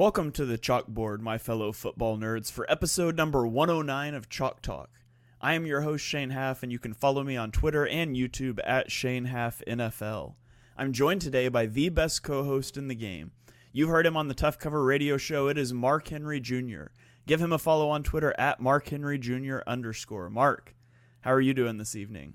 Welcome to the chalkboard, my fellow football nerds, for episode number 109 of Chalk Talk. I am your host, Shane Haff, and you can follow me on Twitter and YouTube at Shane Haff NFL. I'm joined today by the best co host in the game. You've heard him on the Tough Cover radio show. It is Mark Henry Jr. Give him a follow on Twitter at Mark Henry Jr. underscore. Mark, how are you doing this evening?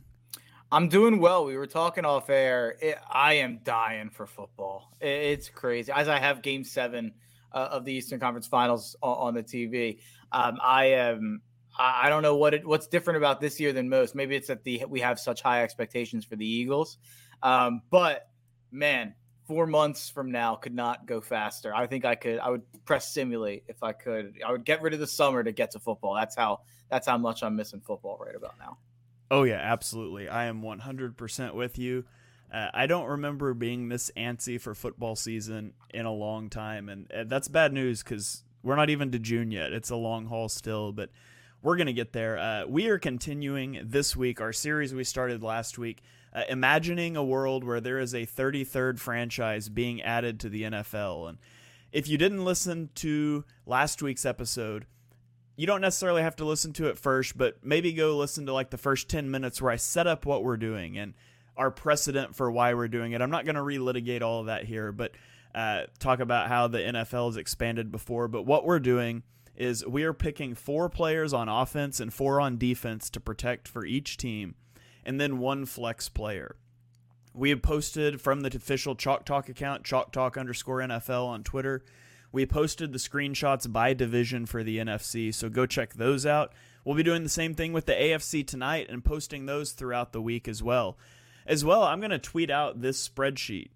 I'm doing well. We were talking off air. It, I am dying for football. It, it's crazy. As I have Game Seven uh, of the Eastern Conference Finals on, on the TV, um, I am. I don't know what it, what's different about this year than most. Maybe it's that the we have such high expectations for the Eagles, um, but man, four months from now could not go faster. I think I could. I would press simulate if I could. I would get rid of the summer to get to football. That's how. That's how much I'm missing football right about now. Oh yeah, absolutely. I am 100% with you. Uh, I don't remember being this antsy for football season in a long time, and uh, that's bad news because we're not even to June yet. It's a long haul still, but we're gonna get there. Uh, we are continuing this week our series we started last week, uh, imagining a world where there is a 33rd franchise being added to the NFL. And if you didn't listen to last week's episode, you don't necessarily have to listen to it first, but maybe go listen to like the first 10 minutes where I set up what we're doing and our precedent for why we're doing it. I'm not going to relitigate all of that here, but uh, talk about how the NFL has expanded before. But what we're doing is we are picking four players on offense and four on defense to protect for each team, and then one flex player. We have posted from the official Chalk Talk account, Chalk Talk underscore NFL on Twitter we posted the screenshots by division for the NFC, so go check those out. We'll be doing the same thing with the AFC tonight and posting those throughout the week as well. As well, I'm going to tweet out this spreadsheet,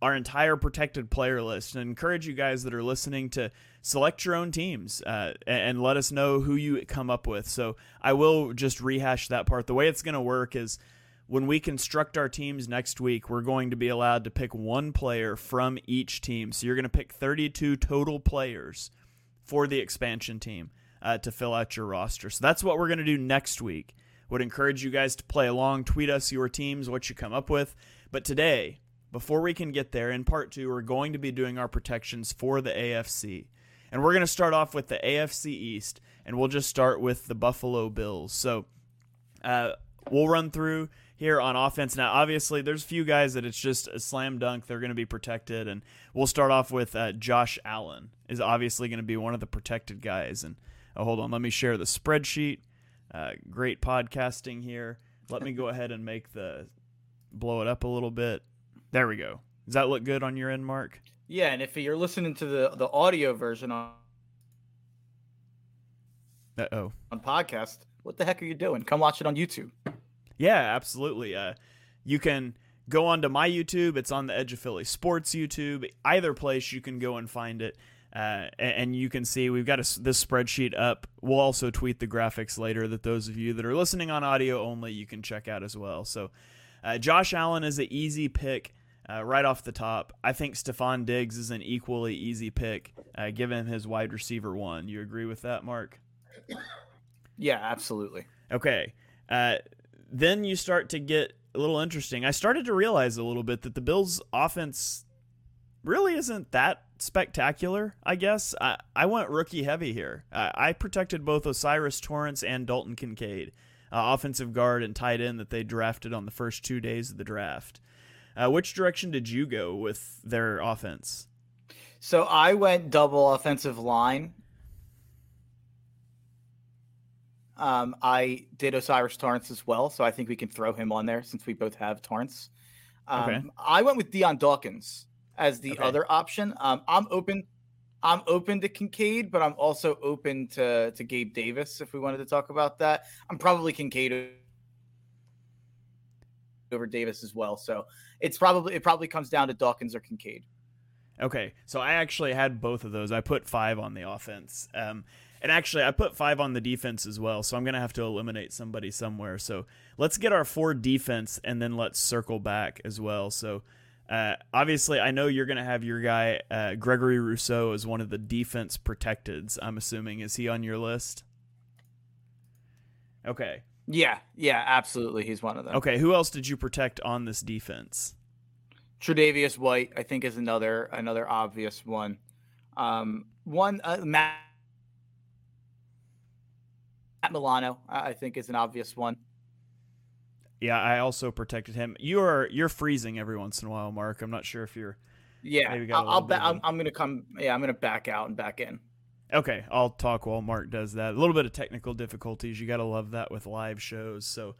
our entire protected player list, and encourage you guys that are listening to select your own teams uh, and let us know who you come up with. So I will just rehash that part. The way it's going to work is when we construct our teams next week, we're going to be allowed to pick one player from each team. So you're going to pick 32 total players for the expansion team uh, to fill out your roster. So that's what we're going to do next week. Would encourage you guys to play along, tweet us your teams, what you come up with. But today, before we can get there, in part two, we're going to be doing our protections for the AFC. And we're going to start off with the AFC East, and we'll just start with the Buffalo Bills. So uh, we'll run through here on offense. Now, obviously, there's a few guys that it's just a slam dunk. They're going to be protected, and we'll start off with uh, Josh Allen is obviously going to be one of the protected guys. And oh, hold on, let me share the spreadsheet. Uh, great podcasting here. Let me go ahead and make the blow it up a little bit. There we go. Does that look good on your end, Mark? Yeah, and if you're listening to the the audio version on oh on podcast, what the heck are you doing? Come watch it on YouTube. Yeah, absolutely. Uh, you can go onto my YouTube. It's on the Edge of Philly Sports YouTube. Either place you can go and find it. Uh, and you can see we've got a, this spreadsheet up. We'll also tweet the graphics later that those of you that are listening on audio only you can check out as well. So, uh, Josh Allen is an easy pick uh, right off the top. I think Stefon Diggs is an equally easy pick, uh, given his wide receiver one. You agree with that, Mark? Yeah, absolutely. Okay. Uh, then you start to get a little interesting. I started to realize a little bit that the Bills' offense really isn't that spectacular, I guess. I, I went rookie heavy here. I, I protected both O'Cyrus Torrence and Dalton Kincaid, uh, offensive guard and tight end that they drafted on the first two days of the draft. Uh, which direction did you go with their offense? So I went double offensive line Um, I did O'Cyrus Torrence as well, so I think we can throw him on there since we both have Torrence. Um, okay. I went with Dion Dawkins as the okay. other option. Um, I'm open. I'm open to Kincaid, but I'm also open to to Gabe Davis if we wanted to talk about that. I'm probably Kincaid over Davis as well. So it's probably it probably comes down to Dawkins or Kincaid. Okay, so I actually had both of those. I put five on the offense. Um, and actually, I put five on the defense as well, so I'm going to have to eliminate somebody somewhere. So let's get our four defense, and then let's circle back as well. So uh, obviously, I know you're going to have your guy, uh, Gregory Rousseau, as one of the defense protecteds, I'm assuming. Is he on your list? Okay. Yeah, yeah, absolutely. He's one of them. Okay, who else did you protect on this defense? Tre'Davious White, I think, is another another obvious one. Um, one uh, Matt, Matt Milano, I think, is an obvious one. Yeah, I also protected him. You are you're freezing every once in a while, Mark. I'm not sure if you're. Yeah, I'll, I'll ba- I'm, I'm gonna come. Yeah, I'm gonna back out and back in. Okay, I'll talk while Mark does that. A little bit of technical difficulties. You got to love that with live shows. So,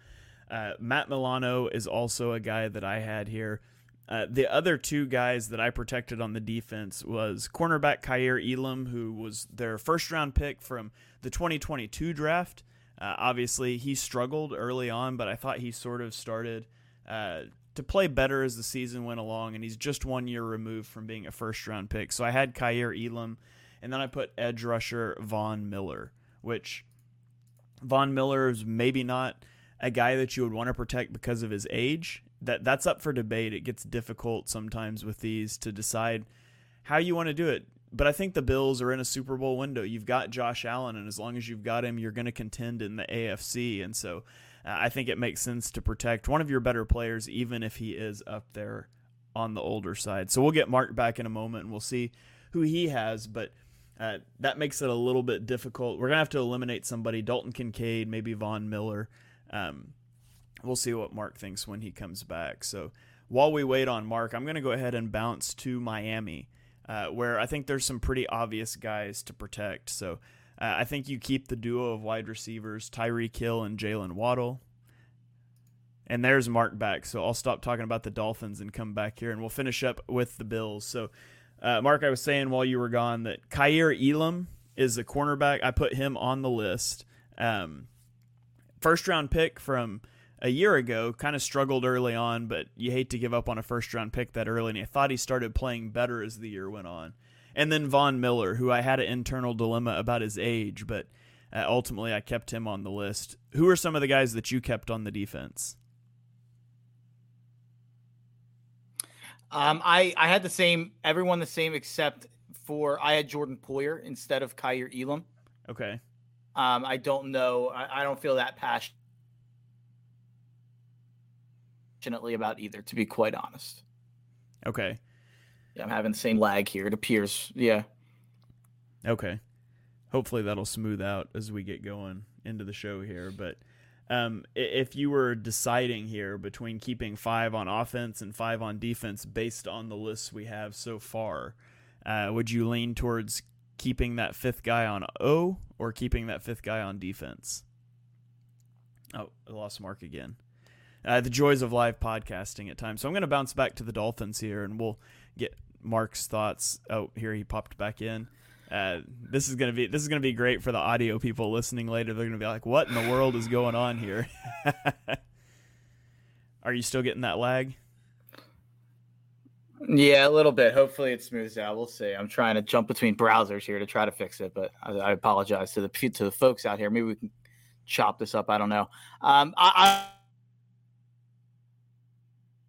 uh, Matt Milano is also a guy that I had here. Uh, the other two guys that I protected on the defense was cornerback Kaiir Elam, who was their first round pick from the 2022 draft. Uh, obviously, he struggled early on, but I thought he sort of started uh, to play better as the season went along, and he's just one year removed from being a first round pick. So I had Kaiir Elam, and then I put edge rusher Von Miller, which Von Miller is maybe not a guy that you would want to protect because of his age. That that's up for debate. It gets difficult sometimes with these to decide how you want to do it. But I think the Bills are in a Super Bowl window. You've got Josh Allen, and as long as you've got him, you're going to contend in the AFC. And so uh, I think it makes sense to protect one of your better players, even if he is up there on the older side. So we'll get Mark back in a moment, and we'll see who he has. But uh, that makes it a little bit difficult. We're gonna have to eliminate somebody: Dalton Kincaid, maybe Von Miller. Um, we'll see what Mark thinks when he comes back. So while we wait on Mark, I'm gonna go ahead and bounce to Miami uh, where I think there's some pretty obvious guys to protect. So uh, I think you keep the duo of wide receivers, Tyreek Hill and Jaylen Waddle. And there's Mark back. So I'll stop talking about the Dolphins and come back here, and we'll finish up with the Bills. So, uh, Mark, I was saying while you were gone that Kaiir Elam is a cornerback. I put him on the list. Um, first round pick from a year ago, kind of struggled early on, but you hate to give up on a first round pick that early. And I thought he started playing better as the year went on. And then Von Miller, who I had an internal dilemma about his age, but uh, ultimately I kept him on the list. Who are some of the guys that you kept on the defense? Um, I I had the same, everyone the same except for I had Jordan Poyer instead of Kaiir Elam. Okay. Um, I don't know. I, I don't feel that passionate passionately about either, to be quite honest. Okay. Yeah, I'm having the same lag here. It appears. Yeah. Okay. Hopefully that'll smooth out as we get going into the show here. But um, if you were deciding here between keeping five on offense and five on defense based on the lists we have so far, uh, would you lean towards keeping that fifth guy on O or keeping that fifth guy on defense? Oh, I lost Mark again uh, the joys of live podcasting at times. So I'm going to bounce back to the Dolphins here, and we'll get Mark's thoughts. Oh, here he popped back in. Uh, this is gonna be this is gonna be great for the audio people listening later. They're gonna be like, "What in the world is going on here?" Are you still getting that lag? Yeah, a little bit. Hopefully, it smooths out. We'll see. I'm trying to jump between browsers here to try to fix it, but I, I apologize to the to the folks out here. Maybe we can chop this up. I don't know. Um, I, I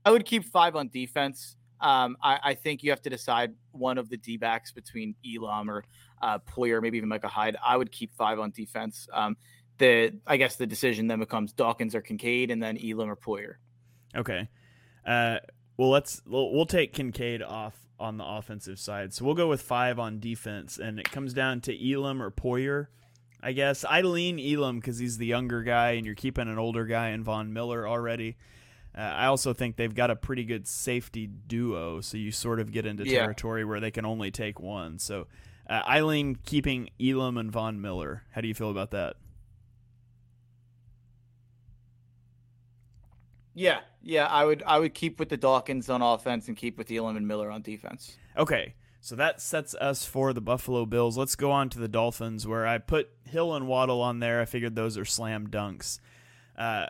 I would keep five on defense. Um, I, I, think you have to decide one of the D backs between Elam or uh, Poyer, maybe even Micah Hyde. I would keep five on defense. Um, the I guess the decision then becomes Dawkins or Kincaid, and then Elam or Poyer. Okay. Uh, well, let's we'll, we'll take Kincaid off on the offensive side, so we'll go with five on defense, and it comes down to Elam or Poyer. I guess I lean Elam because he's the younger guy, and you're keeping an older guy in Von Miller already. Uh, I also think they've got a pretty good safety duo, so you sort of get into territory yeah. where they can only take one. So, uh, Eileen keeping Elam and Von Miller. How do you feel about that? Yeah, yeah, I would I would keep with the Dawkins on offense and keep with Elam and Miller on defense. Okay, so that sets us for the Buffalo Bills. Let's go on to the Dolphins, where I put Hill and Waddle on there. I figured those are slam dunks. Uh,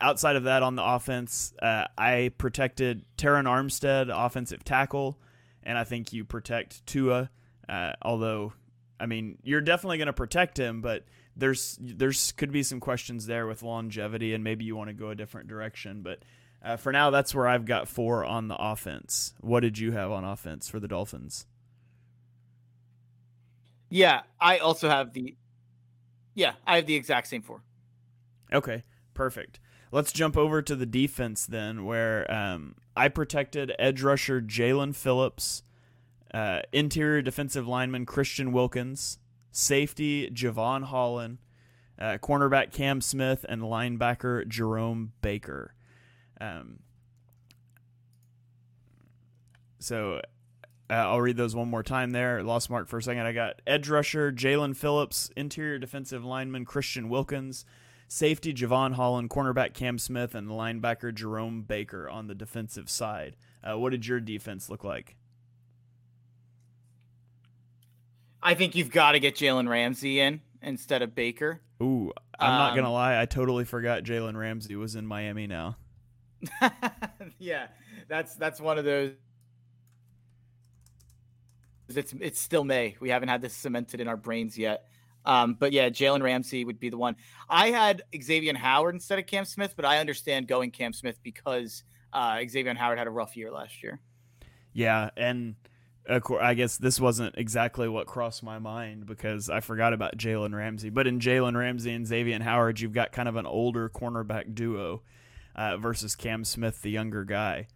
outside of that, on the offense, uh, I protected Terron Armstead, offensive tackle, and I think you protect Tua. Uh, although, I mean, you're definitely going to protect him, but there's there's could be some questions there with longevity, and maybe you want to go a different direction. But uh, for now, that's where I've got four on the offense. What did you have on offense for the Dolphins? Yeah, I also have the. Yeah, I have the exact same four. Okay, perfect. Let's jump over to the defense then, where um, I protected edge rusher Jaelan Phillips, uh, interior defensive lineman Christian Wilkins, safety Jevon Holland, uh, cornerback Cam Smith, and linebacker Jerome Baker. Um, so uh, I'll read those one more time there. Lost mark for a second. I got edge rusher Jaelan Phillips, interior defensive lineman Christian Wilkins, safety Jevon Holland, cornerback Cam Smith, and linebacker Jerome Baker on the defensive side. Uh, what did your defense look like? I think you've got to get Jalen Ramsey in instead of Baker. Ooh, I'm um, not gonna lie. I totally forgot Jalen Ramsey was in Miami now. yeah, that's that's one of those it's it's still May. We haven't had this cemented in our brains yet. Um, but yeah, Jalen Ramsey would be the one. I had Xavier Howard instead of Cam Smith, but I understand going Cam Smith because uh, Xavier Howard had a rough year last year. Yeah, and I guess this wasn't exactly what crossed my mind because I forgot about Jalen Ramsey. But in Jalen Ramsey and Xavier Howard, you've got kind of an older cornerback duo uh, versus Cam Smith, the younger guy.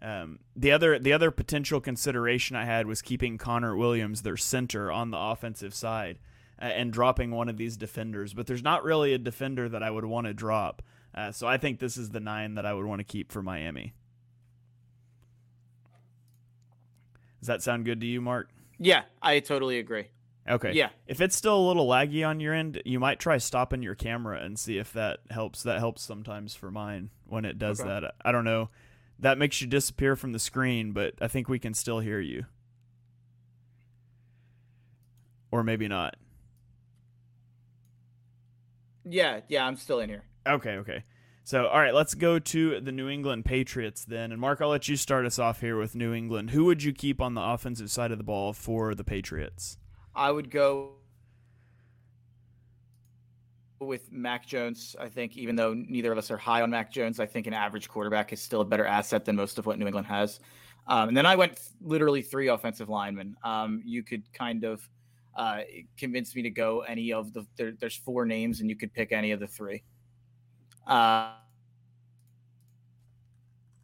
Um, the other the other potential consideration I had was keeping Connor Williams, their center, on the offensive side uh, and dropping one of these defenders. But there's not really a defender that I would want to drop. Uh, so I think this is the nine that I would want to keep for Miami. Does that sound good to you, Mark? Yeah, I totally agree. Okay. Yeah. If it's still a little laggy on your end, you might try stopping your camera and see if that helps. That helps sometimes for mine when it does okay. that. I don't know that makes you disappear from the screen, but I think we can still hear you. Or maybe not. Yeah, yeah, I'm still in here. Okay, okay. So, all right, let's go to the New England Patriots then. And Mark, I'll let you start us off here with New England. Who would you keep on the offensive side of the ball for the Patriots? I would go with Mac Jones. I think even though neither of us are high on Mac Jones, I think an average quarterback is still a better asset than most of what New England has. Um, and then I went literally three offensive linemen. Um, you could kind of uh, convince me to go any of the. There, there's four names, and you could pick any of the three. Uh,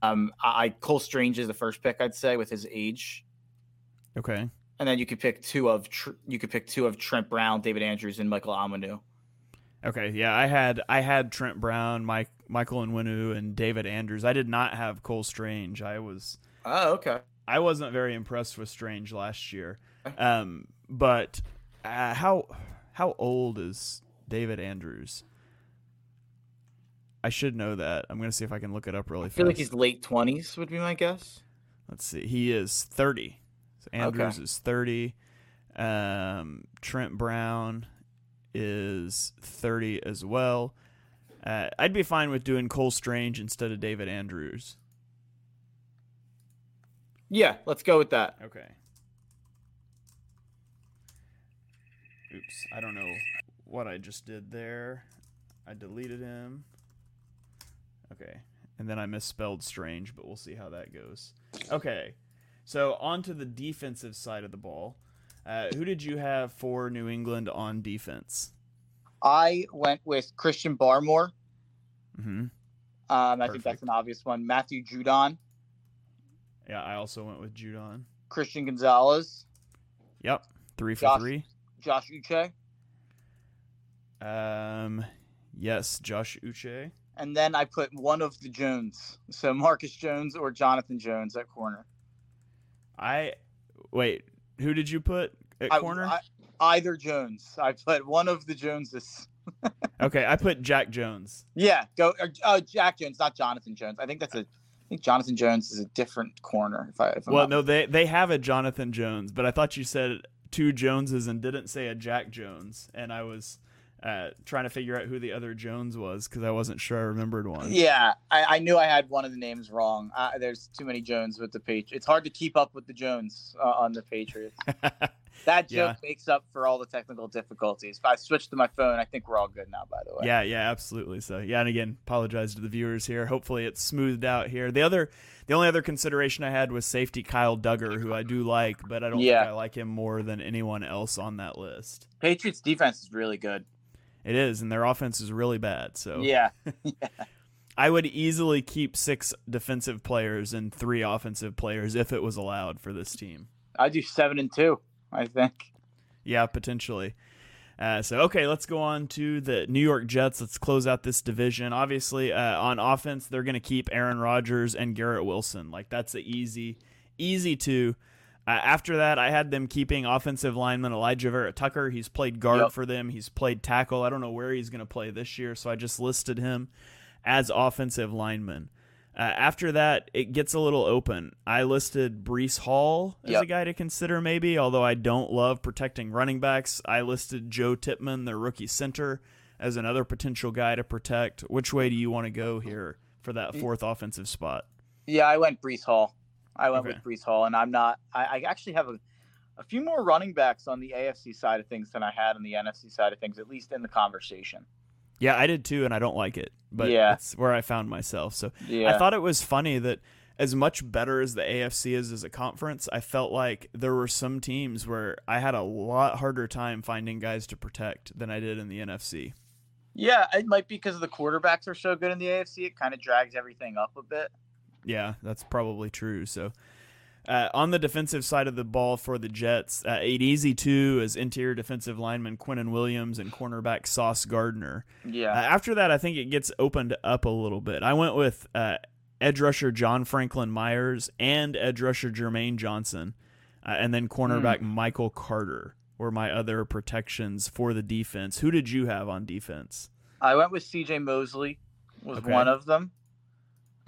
um, I Cole Strange is the first pick, I'd say, with his age. Okay. And then you could pick two of you could pick two of Trent Brown, David Andrews, and Michael Onwenu. Okay, yeah, I had I had Trent Brown, Mike Michael Onwenu, and David Andrews. I did not have Cole Strange. I was Oh, okay. I wasn't very impressed with Strange last year. Um, but uh, how how old is David Andrews? I should know that. I'm gonna see if I can look it up really fast. I feel like he's late twenties would be my guess. Let's see. He is thirty. So Andrews okay. is thirty. Um, Trent Brown is 30 as well. Uh, I'd be fine with doing Cole Strange instead of David Andrews. Yeah, let's go with that. Okay. Oops, I don't know what I just did there. I deleted him. Okay. And then I misspelled Strange, but we'll see how that goes. Okay. So, on to the defensive side of the ball. Uh, who did you have for New England on defense? I went with Christian Barmore. Mm-hmm. Um, I think that's an obvious one. Matthew Judon. Yeah, I also went with Judon. Christian Gonzalez. Yep, three for Josh, three. Josh Uche. Um, yes, Josh Uche. And then I put one of the Jones, so Marcus Jones or Jonathan Jones at corner. I wait. Who did you put at I, corner? I, either Jones. I put one of the Joneses. okay, I put Jack Jones. Yeah, go. Uh, Jack Jones, not Jonathan Jones. I think that's a. I think Jonathan Jones is a different corner. If I. If well, no, they they have a Jonathan Jones, but I thought you said two Joneses and didn't say a Jack Jones, and I was uh, trying to figure out who the other Jones was because I wasn't sure I remembered one. Yeah, I, I, knew I had one of the names wrong. Uh, there's too many Jones with the Patriots. It's hard to keep up with the Jones uh, on the Patriots. that joke yeah. makes up for all the technical difficulties. If I switched to my phone, I think we're all good now. By the way. Yeah, yeah, absolutely. So yeah, and again, apologize to the viewers here. Hopefully, it's smoothed out here. The other, the only other consideration I had was safety Kyle Dugger, who I do like, but I don't yeah. think I like him more than anyone else on that list. Patriots defense is really good. It is, and their offense is really bad. So yeah. yeah. I would easily keep six defensive players and three offensive players if it was allowed for this team. I do seven and two. I think. Yeah, potentially. Uh, so okay, let's go on to the New York Jets. Let's close out this division. Obviously, uh, on offense, they're going to keep Aaron Rodgers and Garrett Wilson. Like that's the easy, easy two. Uh, after that, I had them keeping offensive lineman Elijah Vera-Tucker. He's played guard Yep. for them. He's played tackle. I don't know where he's going to play this year, so I just listed him as offensive lineman. Uh, after that, it gets a little open. I listed Breece Hall as Yep. a guy to consider, maybe, although I don't love protecting running backs. I listed Joe Tippmann, their rookie center, as another potential guy to protect. Which way do you want to go here for that fourth offensive spot? Yeah, I went Breece Hall. I went Okay. with Breece Hall, and I'm not. I, I actually have a, a few more running backs on the AFC side of things than I had on the NFC side of things, at least in the conversation. Yeah, I did too, and I don't like it, but Yeah. that's where I found myself. So Yeah, I thought it was funny that as much better as the AFC is as a conference, I felt like there were some teams where I had a lot harder time finding guys to protect than I did in the NFC. yeah, it might be because the quarterbacks are so good in the AFC. It kind of drags everything up a bit. Yeah, that's probably true. So, uh, on the defensive side of the ball for the Jets, uh, eight easy two is interior defensive lineman Quinnen Williams and cornerback Sauce Gardner. Uh, Yeah, after that, I think it gets opened up a little bit. I went with uh, edge rusher John Franklin Myers and edge rusher Jermaine Johnson, uh, and then cornerback Michael Carter were my other protections for the defense. Who did you have on defense? I went with C.J. Mosley was Okay. one of them.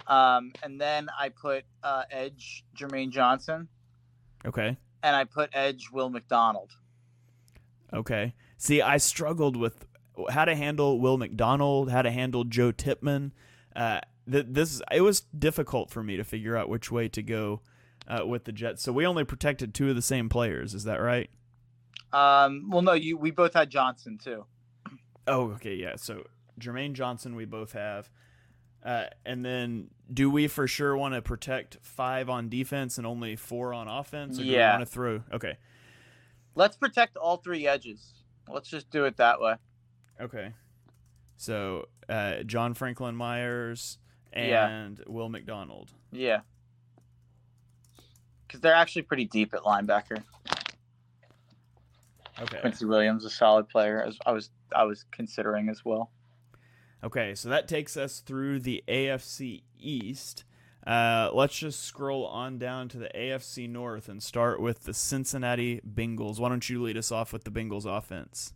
Um, and then I put uh, Edge Jermaine Johnson, Okay. and I put Edge Will McDonald. Okay. See, I struggled with how to handle Will McDonald, how to handle Joe Tippmann. Uh, th- this it was difficult for me to figure out which way to go uh, with the Jets. So we only protected two of the same players. Is that right? Um, well, no, you we both had Johnson too. Oh, okay, yeah. So Jermaine Johnson, we both have. Uh, and then, do we for sure want to protect five on defense and only four on offense? Or do we Yeah. want to throw? Okay, Let's protect all three edges. Let's just do it that way. okay. So uh, John Franklin Myers Yeah. and Will McDonald. Yeah. Because they're actually pretty deep at linebacker. Okay. Quincy Williams, a solid player, as I was I was considering as well. Okay, so that takes us through the AFC East. Uh, let's just scroll on down to the AFC North and start with the Cincinnati Bengals. Why don't you lead us off with the Bengals offense?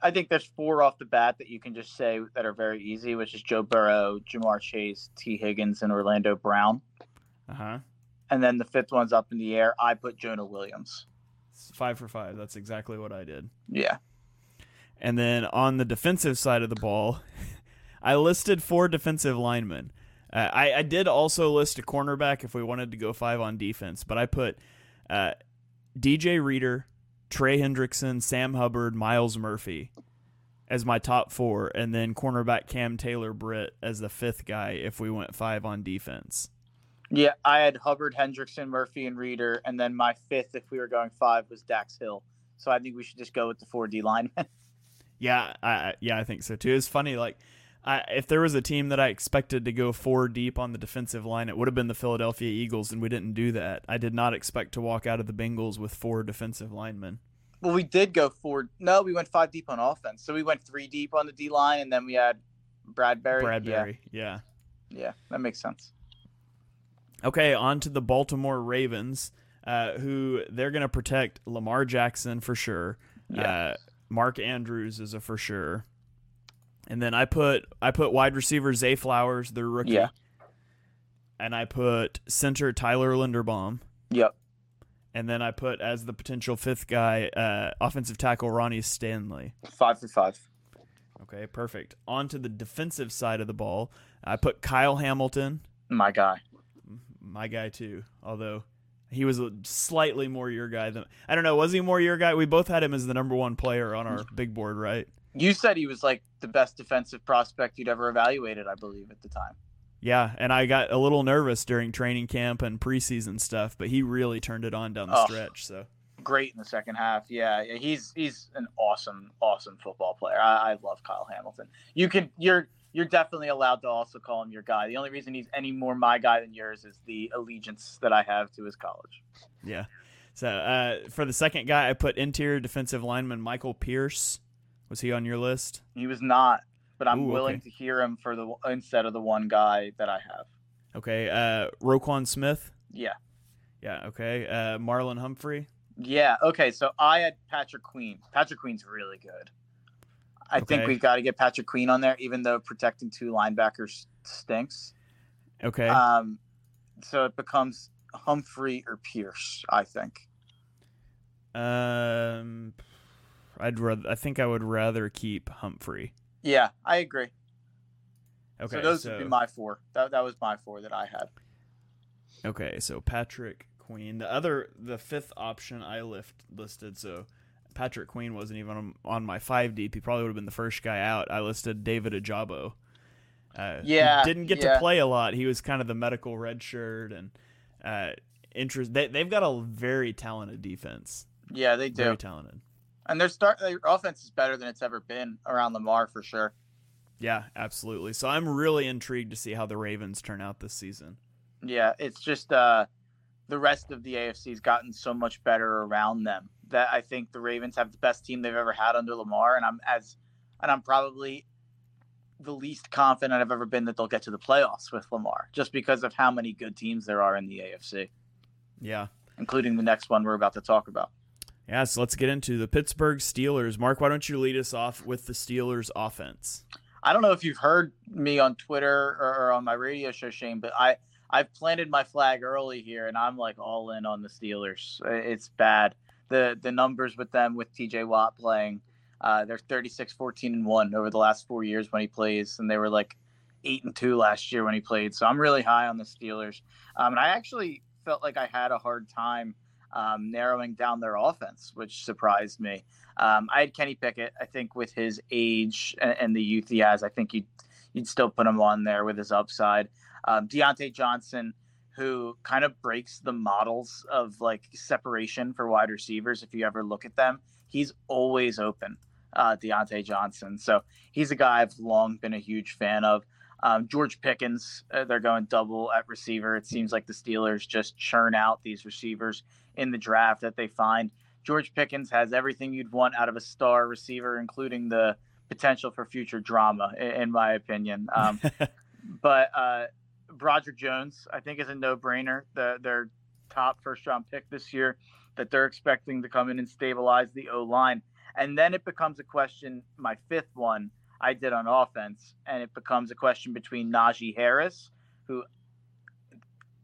I think there's four off the bat that you can just say that are very easy, which is Joe Burrow, Ja'Marr Chase, Tee Higgins, and Orlando Brown. Uh huh. And then the fifth one's up in the air. I put Jonah Williams. Five for five. That's exactly what I did. Yeah. And then on the defensive side of the ball, I listed four defensive linemen. Uh, I, I did also list a cornerback if we wanted to go five on defense, but I put uh, DJ Reader, Trey Hendrickson, Sam Hubbard, Myles Murphy as my top four, and then cornerback Cam Taylor Britt as the fifth guy if we went five on defense. Yeah, I had Hubbard, Hendrickson, Murphy, and Reader, and then my fifth, if we were going five, was Dax Hill. So I think we should just go with the four D linemen. Yeah, I, yeah, I think so too. It's funny, like, I, if there was a team that I expected to go four deep on the defensive line, it would have been the Philadelphia Eagles, and we didn't do that. I did not expect to walk out of the Bengals with four defensive linemen. well, we did go four. No, we went five deep on offense. So we went three deep on the D line, and then we had Bradberry. Bradberry, yeah. Yeah, yeah, that makes sense. Okay, on to the Baltimore Ravens, uh, who they're going to protect Lamar Jackson for sure. Yeah. Uh, Mark Andrews is a for sure. And then I put I put wide receiver Zay Flowers, their rookie. Yeah. And I put center Tyler Linderbaum. Yep. And then I put as the potential fifth guy, uh, offensive tackle Ronnie Stanley. Five for five. Okay, perfect. On to the defensive side of the ball, I put Kyle Hamilton, My guy. my guy too. Although he was a slightly more your guy than I don't know. Was he more your guy? We both had him as the number one player on our big board, right? You said he was like the best defensive prospect you'd ever evaluated, I believe, at the time. Yeah, and I got a little nervous during training camp and preseason stuff, but he really turned it on down the Oh. stretch. So Great in the second half. Yeah, yeah, he's he's an awesome, awesome football player. I, I love Kyle Hamilton. You can you're you're definitely allowed to also call him your guy. The only reason he's any more my guy than yours is the allegiance that I have to his college. yeah. So uh, for the second guy, I put interior defensive lineman Michael Pierce. Was he on your list? He was not, but I'm Ooh, willing okay. to hear him for the instead of the one guy that I have. Okay. Uh, Roquan Smith. Yeah. Yeah. Okay. Uh, Marlon Humphrey. Yeah. Okay. So I had Patrick Queen. Patrick Queen's really good. I think we've got to get Patrick Queen on there, even though protecting two linebackers stinks. Okay. Um, so it becomes Humphrey or Pierce. I think. um, I'd rather. I think I would rather keep Humphrey. Yeah, I agree. Okay. so those would be my four. That that was my four that I had. Okay, so Patrick Queen. The other, the fifth option I lift listed. So Patrick Queen wasn't even on, my five deep. He probably would have been the first guy out. I listed David Ojabo. Uh, Yeah, didn't get yeah. to play a lot. He was kind of the medical red shirt and uh, interest. They they've got a very talented defense. Yeah, they do. Very talented. And their start their offense is better than it's ever been around Lamar for sure. Yeah, absolutely. So I'm really intrigued to see how the Ravens turn out this season. Yeah, it's just uh the rest of the AFC's gotten so much better around them that I think the Ravens have the best team they've ever had under Lamar and I'm as and I'm probably the least confident I've ever been that they'll get to the playoffs with Lamar just because of how many good teams there are in the AFC, Yeah. including the next one we're about to talk about. Yeah, so let's get into the Pittsburgh Steelers. Mark, why don't you lead us off with the Steelers offense? I don't know if you've heard me on Twitter or, on my radio show, Shane, but I I've planted my flag early here, and I'm like all in on the Steelers. It's bad. the The numbers with them with T.J. Watt playing, uh, they're 36, 14, and one over the last four years when he plays, and they were like eight and two last year when he played. So I'm really high on the Steelers, um, and I actually felt like I had a hard time um, narrowing down their offense, which surprised me. Um, I had Kenny Pickett. I think with his age and, and the youth he has, I think you'd you'd still put him on there with his upside. Um, Diontae Johnson, who kind of breaks the models of like separation for wide receivers. If you ever look at them, he's always open. Uh, Diontae Johnson. So he's a guy I've long been a huge fan of. Um, George Pickens, uh, they're going double at receiver. It seems like the Steelers just churn out these receivers in the draft that they find. George Pickens has everything you'd want out of a star receiver, including the potential for future drama, in my opinion. Um, but uh, Broderick Jones, I think, is a no-brainer. The, their top first-round pick this year that they're expecting to come in and stabilize the O line, and then it becomes a question. My fifth one I did on offense, and it becomes a question between Najee Harris, who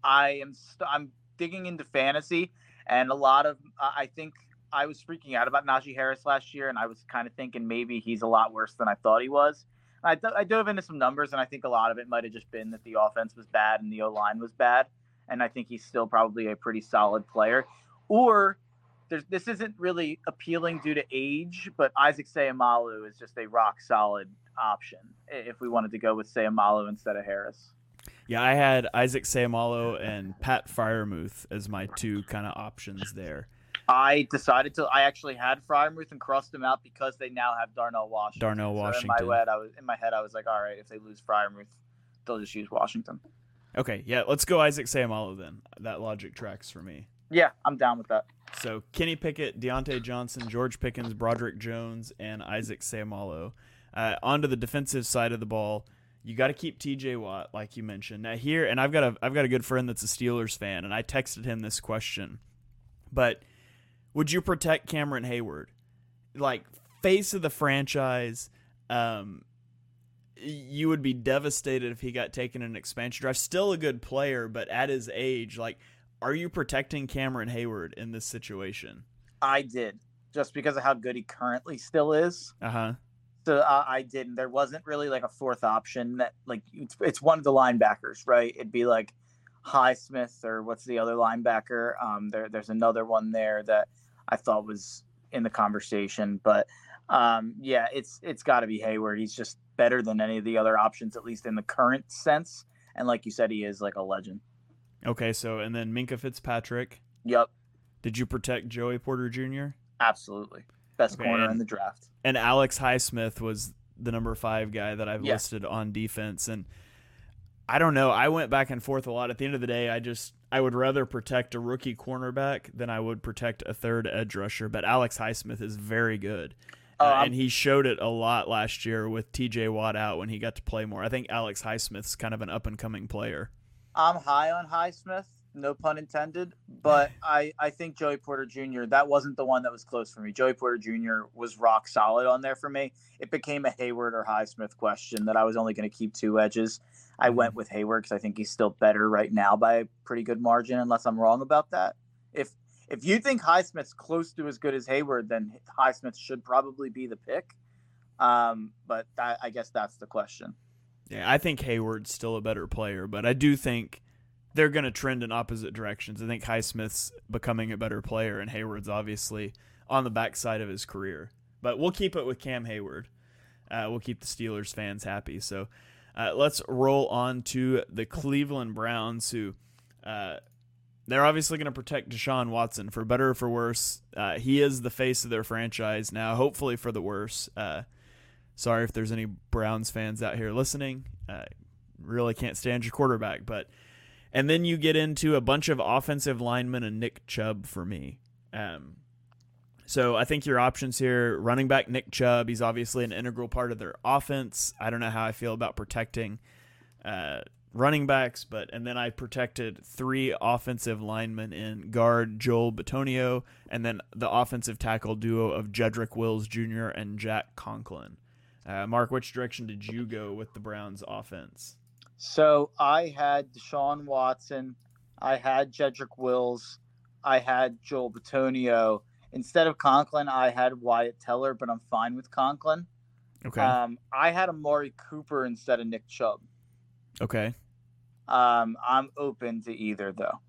I am st- I'm digging into fantasy, and a lot of I I think I was freaking out about Najee Harris last year, and I was kind of thinking maybe he's a lot worse than I thought he was. I, I dove into some numbers, and I think a lot of it might have just been that the offense was bad and the O line was bad, and I think he's still probably a pretty solid player. Or there's, this isn't really appealing due to age, but Isaac Seumalo is just a rock solid option if we wanted to go with Seumalo instead of Harris. Yeah, I had Isaac Seumalo and Pat Freiermuth as my two kind of options there. I decided to. I actually had Freiermuth and crossed him out because they now have Darnell Washington. Darnell So Washington. in my head, I was in my head. I was like, all right, if they lose Freiermuth, they'll just use Washington. Okay, yeah, let's go Isaac Seumalo then. That logic tracks for me. Yeah, I'm down with that. So Kenny Pickett, Diontae Johnson, George Pickens, Broderick Jones, and Isaac Seumalo. Uh, onto the defensive side of the ball, you got to keep T.J. Watt, like you mentioned. Now here, and I've got a I've got a good friend that's a Steelers fan, and I texted him this question. But would you protect Cameron Heyward, like face of the franchise? Um, you would be devastated if he got taken in an expansion draft. Still a good player, but at his age, like, are you protecting Cameron Heyward in this situation? I did just because of how good he currently still is. Uh huh. So uh, I didn't. There wasn't really like a fourth option that like it's, it's one of the linebackers, right? It'd be like Highsmith or what's the other linebacker? Um, there, there's another one there that I thought was in the conversation, but um, yeah, it's it's got to be Heyward. He's just better than any of the other options, at least in the current sense. And like you said, he is like a legend. Okay, so and then Minkah Fitzpatrick. Yep, Did you protect Joey Porter Jr.? absolutely best Okay, corner in the draft. And Alex Highsmith was the number five guy that I've Yeah. listed on defense. And I don't know. I went back and forth a lot. At the end of the day, I just I would rather protect a rookie cornerback than I would protect a third edge rusher. But Alex Highsmith is very good. Uh, and he showed it a lot last year with TJ Watt out when he got to play more. I think Alex Highsmith's kind of an up and coming player. I'm high on Highsmith, no pun intended, but I, I think Joey Porter Jr. that wasn't the one that was close for me. Joey Porter Jr. was rock solid on there for me. It became a Heyward or Highsmith question that I was only going to keep two edges. I went with Heyward because I think he's still better right now by a pretty good margin, unless I'm wrong about that. If if you think Highsmith's close to as good as Heyward, then Highsmith should probably be the pick. Um, but I, I guess that's the question. Yeah, I think Heyward's still a better player, but I do think they're going to trend in opposite directions. I think Highsmith's becoming a better player, and Heyward's obviously on the backside of his career. But we'll keep it with Cam Heyward. Uh, we'll keep the Steelers fans happy. So uh, let's roll on to the Cleveland Browns, who uh, they're obviously going to protect Deshaun Watson for better or for worse. Uh, he is the face of their franchise now, hopefully for the worse. Uh, sorry if there's any Browns fans out here listening. Uh, really can't stand your quarterback, but and then you get into a bunch of offensive linemen and Nick Chubb for me. Um, so I think your options here: running back Nick Chubb. He's obviously an integral part of their offense. I don't know how I feel about protecting uh, running backs, but and then I protected three offensive linemen in guard Joel Bitonio, and then the offensive tackle duo of Jedrick Wills Jr. and Jack Conklin. Uh, Mark, which direction did you go with the Browns' offense? So I had Deshaun Watson, I had Jedrick Wills, I had Joel Bitonio. Instead of Conklin, I had Wyatt Teller, but I'm fine with Conklin. Okay. Um, I had Amari Cooper instead of Nick Chubb. okay. Um, I'm open to either though.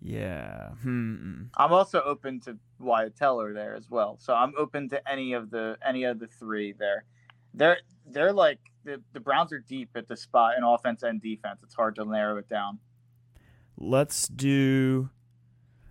Yeah. Hmm. I'm also open to Wyatt Teller there as well. So I'm open to any of the any of the three there. They're they're like the, the Browns are deep at the spot in offense and defense. It's hard to narrow it down. Let's do.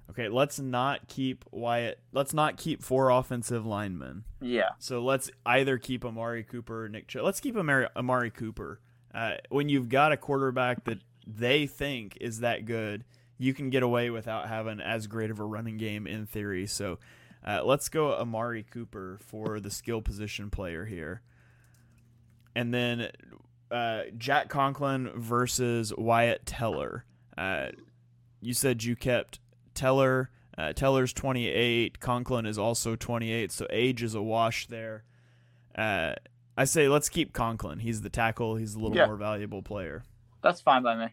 Okay, let's not keep Wyatt. Let's not keep four offensive linemen. Yeah. So let's either keep Amari Cooper or Nick Chubb. Let's keep Amari, Amari Cooper. Uh, when you've got a quarterback that they think is that good, you can get away without having as great of a running game in theory. So uh, let's go Amari Cooper for the skill position player here. And then uh, Jack Conklin versus Wyatt Teller. Uh, you said you kept Teller. Uh, Teller's 28. Conklin is also 28, so age is a wash there. Uh, I say let's keep Conklin. He's the tackle. He's a little Yeah. more valuable player. That's fine by me.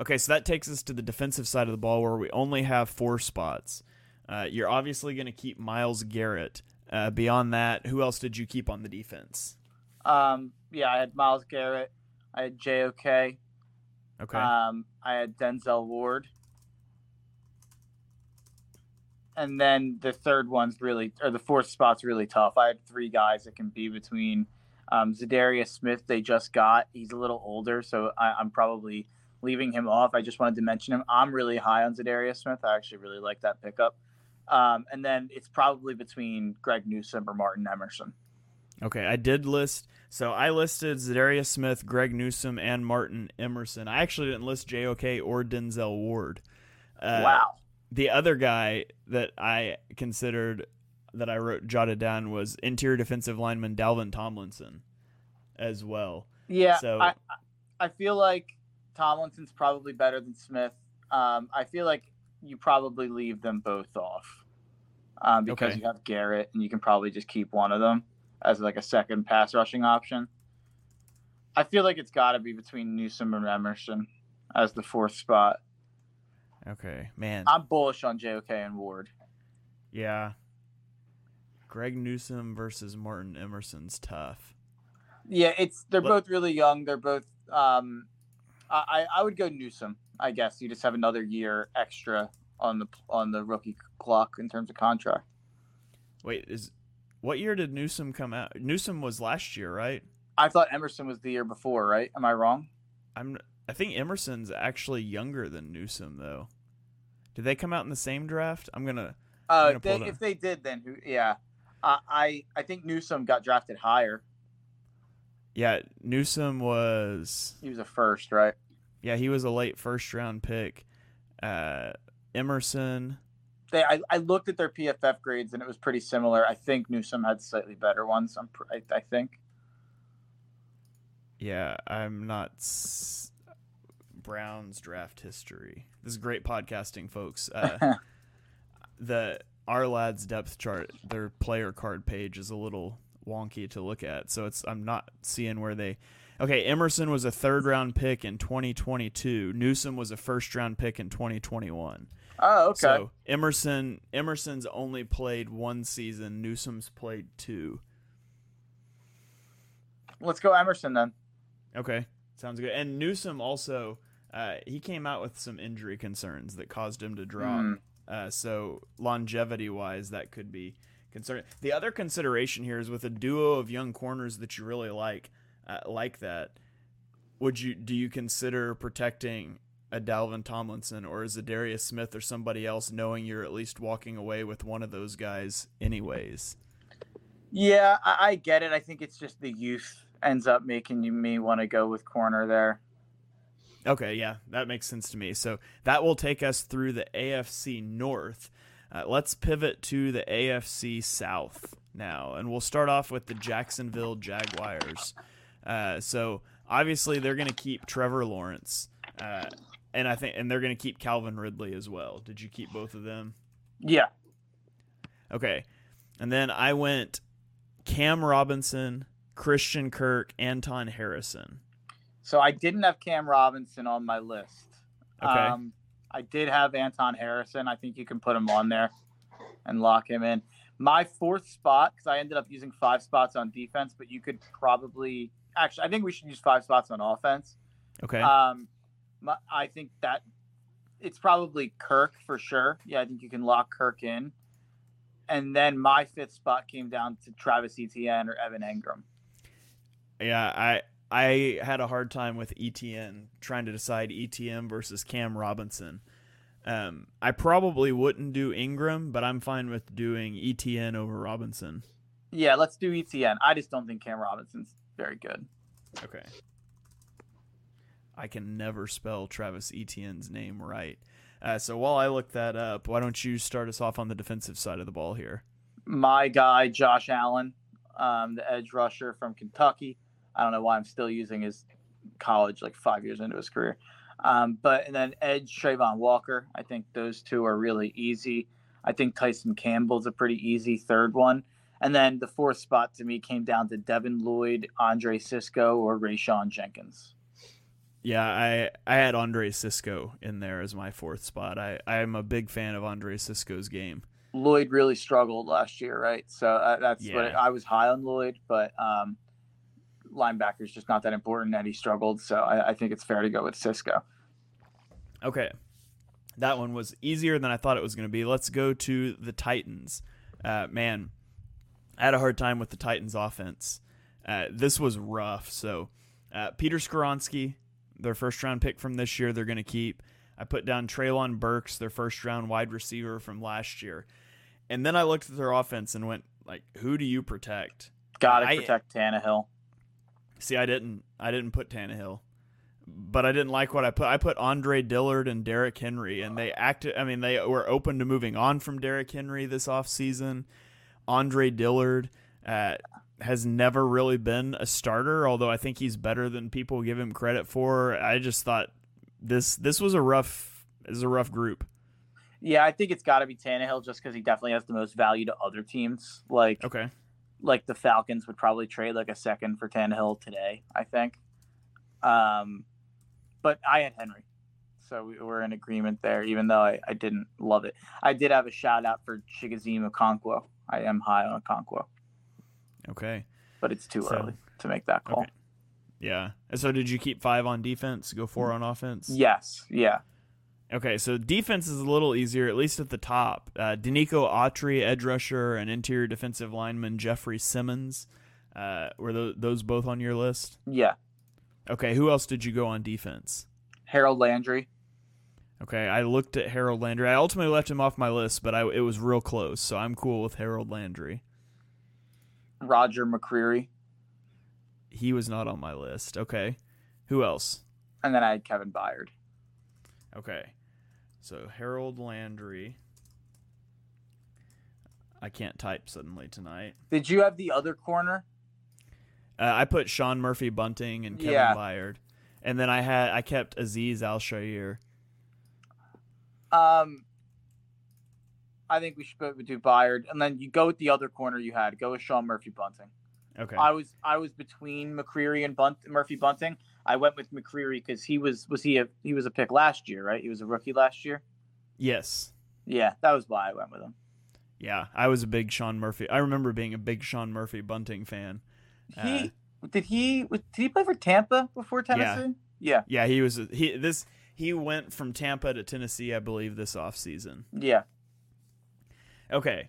Okay, so that takes us to the defensive side of the ball where we only have four spots. Uh, you're obviously going to keep Myles Garrett. Uh, beyond that, who else did you keep on the defense? Um, yeah, I had Myles Garrett. I had JOK. Okay. Um, I had Denzel Ward. And then the third one's really, or the fourth spot's really tough. I had three guys that can be between um, Zadarius Smith, they just got. He's a little older, so I, I'm probably leaving him off. I just wanted to mention him. I'm really high on Zadarius Smith. I actually really like that pickup. Um, and then it's probably between Greg Newsome or Martin Emerson. Okay, I did list. So I listed Zadarius Smith, Greg Newsome, and Martin Emerson. I actually didn't list JOK or Denzel Ward. Uh, wow. The other guy that I considered that I wrote jotted down was interior defensive lineman Dalvin Tomlinson as well. Yeah, So- I I feel like Tomlinson's probably better than Smith. Um, I feel like you probably leave them both off um, because Okay. you have Garrett and you can probably just keep one of them as like a second pass rushing option. I feel like it's got to be between Newsome and Emerson as the fourth spot. Okay, man. I'm bullish on JOK and Ward. Yeah. Greg Newsome versus Martin Emerson's tough. Yeah, it's they're Look- both really young. They're both. Um, I I would go Newsome. I guess you just have another year extra on the on the rookie clock in terms of contract. Wait, is what year did Newsome come out? Newsome was last year, right? I thought Emerson was the year before, right? Am I wrong? I'm I think Emerson's actually younger than Newsome though. Did they come out in the same draft? I'm gonna Uh, gonna they, if they did, then who? Yeah, uh, I I think Newsome got drafted higher. Yeah, Newsome was. He was a first, right? Yeah, he was a late first round pick. Uh, Emerson. They, I, I looked at their PFF grades and it was pretty similar. I think Newsome had slightly better ones. I'm, I, I think. Yeah, I'm not. S- Browns draft history. This is great podcasting, folks. Uh, the Ourlads depth chart, their player card page is a little wonky to look at, so it's I'm not seeing where they. Okay, Emerson was a third round pick in 2022. Newsome was a first round pick in 2021. Oh, okay. So Emerson Emerson's only played one season. Newsome's played two. Let's go Emerson then. Okay, sounds good. And Newsome also uh, he came out with some injury concerns that caused him to drop. Mm. Uh, so longevity wise, that could be concerning. The other consideration here is with a duo of young corners that you really like, uh, like that. Would you do you consider protecting a Dalvin Tomlinson or is a Darius Smith or somebody else, knowing you're at least walking away with one of those guys anyways? Yeah, I, I get it. I think it's just the youth ends up making you, me want to go with corner there. Okay, yeah, that makes sense to me. So that will take us through the AFC North. Uh, let's pivot to the AFC South now, and we'll start off with the Jacksonville Jaguars. Uh, so obviously they're going to keep Trevor Lawrence, uh, and I think, and they're going to keep Calvin Ridley as well. Did you keep both of them? Yeah. Okay, and then I went Cam Robinson, Christian Kirk, Anton Harrison. So I didn't have Cam Robinson on my list. Okay. Um, I did have Anton Harrison. I think you can put him on there and lock him in. My fourth spot, because I ended up using five spots on defense, but you could probably actually, I think we should use five spots on offense. Okay. Um, I think that it's probably Kirk for sure. Yeah, I think you can lock Kirk in. And then my fifth spot came down to Travis Etienne or Evan Engram. Yeah, I I had a hard time with Etienne trying to decide Etienne versus Cam Robinson. Um, I probably wouldn't do Engram, but I'm fine with doing Etienne over Robinson. Yeah, let's do Etienne. I just don't think Cam Robinson's very good. Okay. I can never spell Travis Etienne's name right. Uh, so while I look that up, why don't you start us off on the defensive side of the ball here? My guy, Josh Allen, um, the edge rusher from Kentucky. I don't know why I'm still using his college like five years into his career. Um, but and then Edge Travon Walker. I think those two are really easy. I think Tyson Campbell's a pretty easy third one. And then the fourth spot to me came down to Devin Lloyd, Andre Cisco, or Rayshawn Jenkins. Yeah, I I had Andre Cisco in there as my fourth spot. I I am a big fan of Andre Cisco's game. Lloyd really struggled last year, right? So uh, that's Yeah. what I was high on Lloyd, but um, linebacker is just not that important, and he struggled. So I, I think it's fair to go with Cisco. Okay. That one was easier than I thought it was going to be. Let's go to the Titans. Uh, man, I had a hard time with the Titans offense. Uh, this was rough. So, uh, Peter Skoronski, their first round pick from this year, they're going to keep. I put down Treylon Burks, their first round wide receiver from last year. And then I looked at their offense and went, like, who do you protect? Got to I- protect Tannehill. See, I didn't. I didn't put Tannehill, but I didn't like what I put. I put Andre Dillard and Derrick Henry, and they acted. I mean, they were open to moving on from Derrick Henry this offseason. Andre Dillard uh, has never really been a starter, although I think he's better than people give him credit for. I just thought this this was a rough is a rough group. Yeah, I think it's got to be Tannehill just because he definitely has the most value to other teams. Like Okay. like the Falcons would probably trade like a second for Tannehill today. I think. Um, but I had Henry, so we were in agreement there. Even though I, I didn't love it, I did have a shout out for Chigoziem Okonkwo. I am high on Okonkwo, Okay. but it's too So- early to make that call. Okay. Yeah. And so did you keep five on defense, go four on offense? Yes, yeah. Okay, so defense is a little easier, at least at the top. Uh, Denico Autry, edge rusher, and interior defensive lineman Jeffrey Simmons. Uh, were those, those both on your list? Yeah. Okay, who else did you go on defense? Harold Landry. Okay, I looked at Harold Landry. I ultimately left him off my list, but I, it was real close, so I'm cool with Harold Landry. Roger McCreary. he was not on my list. Okay. Who else? And then I had Kevin Byard. Okay. So Harold Landry. I can't type suddenly tonight. Did you have the other corner? Uh, I put Sean Murphy Bunting and Kevin Yeah. Byard. And then I had I kept Azeez Al-Shaair. Um, I think we should go do Byard, and then you go with the other corner you had. Go with Sean Murphy Bunting. Okay. I was I was between McCreary and Bunt Murphy Bunting. I went with McCreary because he was was he a he was a pick last year, right? He was a rookie last year. yes. Yeah, that was why I went with him. Yeah, I was a big Sean Murphy. I remember being a big Sean Murphy Bunting fan. He uh, did he did he play for Tampa before Tennessee? Yeah, Yeah, he was he this he went from Tampa to Tennessee, I believe, this offseason. yeah. Okay.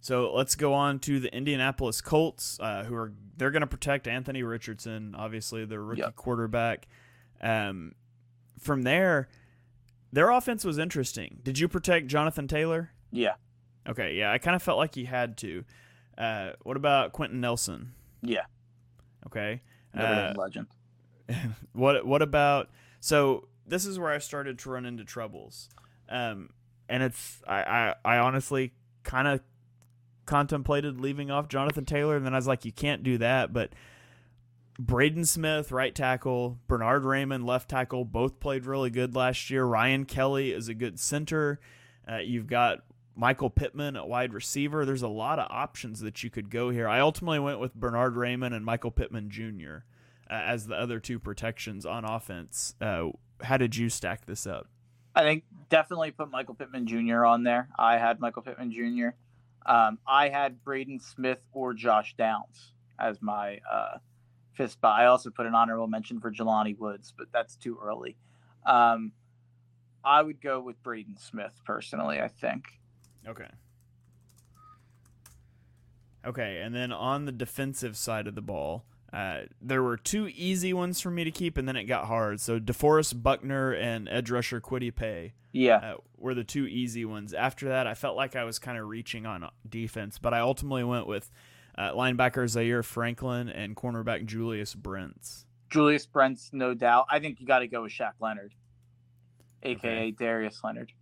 So let's go on to the Indianapolis Colts, uh, who are they're going to protect Anthony Richardson, obviously their rookie Yep. quarterback. Um, from there, their offense was interesting. Did you protect Jonathan Taylor? Yeah. Okay, yeah, I kind of felt like you had to. Uh, what about Quenton Nelson? Yeah. Okay. Uh, legend. what what about so this is where I started to run into troubles. Um and it's I I, I honestly kind of contemplated leaving off Jonathan Taylor and then I was like you can't do that but Braden Smith right tackle, Bernhard Raimann left tackle both played really good last year. Ryan Kelly is a good center. Uh, you've got Michael Pittman at wide receiver. There's a lot of options that you could go here. I ultimately went with Bernhard Raimann and Michael Pittman Jr. Uh, as the other two protections on offense. Uh, how did you stack this up? I think definitely put Michael Pittman Jr. on there. I had Michael Pittman Jr. Um, I had Braden Smith or Josh Downs as my uh, fifth spot. I also put an honorable mention for Jelani Woods, but that's too early. Um, I would go with Braden Smith personally. I think. Okay. Okay, and then on the defensive side of the ball, uh, there were two easy ones for me to keep, and then it got hard. So DeForest Buckner and edge rusher Kwity Paye Yeah, uh, were the two easy ones. After that, I felt like I was kind of reaching on defense, but I ultimately went with uh, linebacker Zaire Franklin and cornerback Julius Brents. Julius Brents, no doubt. I think you got to go with Shaq Leonard, aka Okay. Darius Leonard.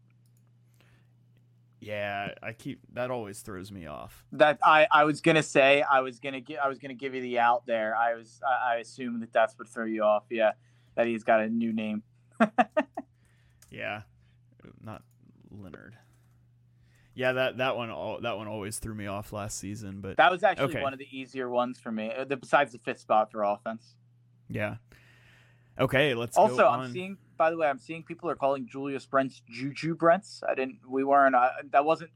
Yeah, I keep that always throws me off. That I, I was gonna say I was gonna gi- I was gonna give you the out there. I was I, I assume that that's what threw you off. Yeah, that he's got a new name. Yeah, not Leonard. Yeah, that that one al- that one always threw me off last season, but That was actually Okay. one of the easier ones for me. uh, Besides the fifth spot for offense. yeah. Okay, let's also, go I'm seeing. By the way, I'm seeing people are calling Julius Brents Juju Brents. I didn't. We weren't. Uh, that wasn't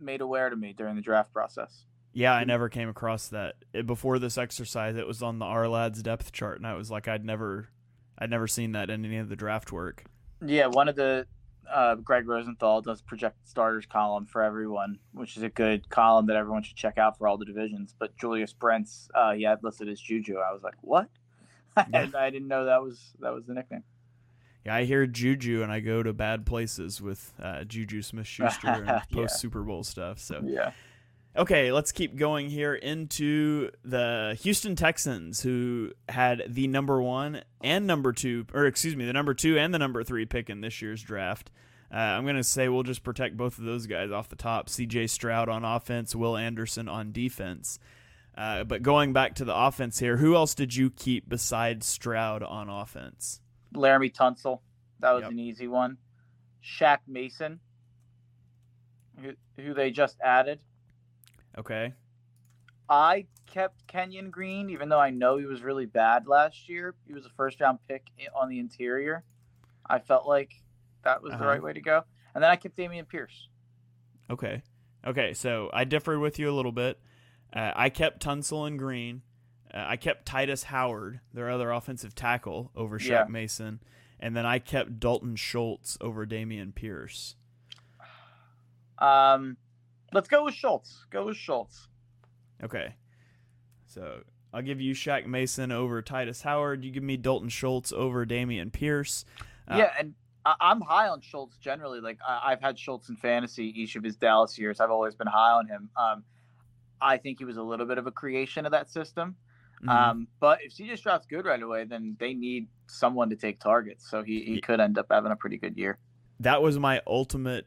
made aware to me during the draft process. Yeah, I never came across that It- before this exercise. It was on the Ourlads depth chart, and I was like, I'd never, I'd never seen that in any of the draft work. Yeah, one of the uh, Gregg Rosenthal does project starters column for everyone, which is a good column that everyone should check out for all the divisions. But Julius Brents, uh, he had listed as Juju. I was like, what? and I didn't know that was that was the nickname. Yeah, I hear Juju, and I go to bad places with uh, Juju Smith Schuster and Yeah. post Super Bowl stuff. So Yeah. Okay, let's keep going here into the Houston Texans, who had the number one and number two, or excuse me, the number two and the number three pick in this year's draft. Uh, I'm going to say we'll just protect both of those guys off the top. CJ Stroud on offense, Will Anderson on defense. Uh, but going back to the offense here, who else did you keep besides Stroud on offense? Laremy Tunsil, that was Yep. an easy one. Shaq Mason, who, who they just added. Okay. I kept Kenyon Green, even though I know he was really bad last year. He was a first round pick on the interior. I felt like that was Uh-huh. the right way to go. And then I kept Dameon Pierce. Okay. Okay, so I differed with you a little bit. Uh, I kept Tunsil and Green. Uh, I kept Tytus Howard, their other offensive tackle, over Shaq Yeah. Mason. And then I kept Dalton Schultz over Dameon Pierce. Um, let's go with Schultz. Go with Schultz. Okay. So I'll give you Shaq Mason over Tytus Howard. You give me Dalton Schultz over Dameon Pierce. Uh, yeah, and I- I'm high on Schultz generally. Like I- I've had Schultz in fantasy each of his Dallas years. I've always been high on him. Um, I think he was a little bit of a creation of that system. Mm-hmm. Um, but if CJ Stroud's good right away, then they need someone to take targets. So he, he could end up having a pretty good year. That was my ultimate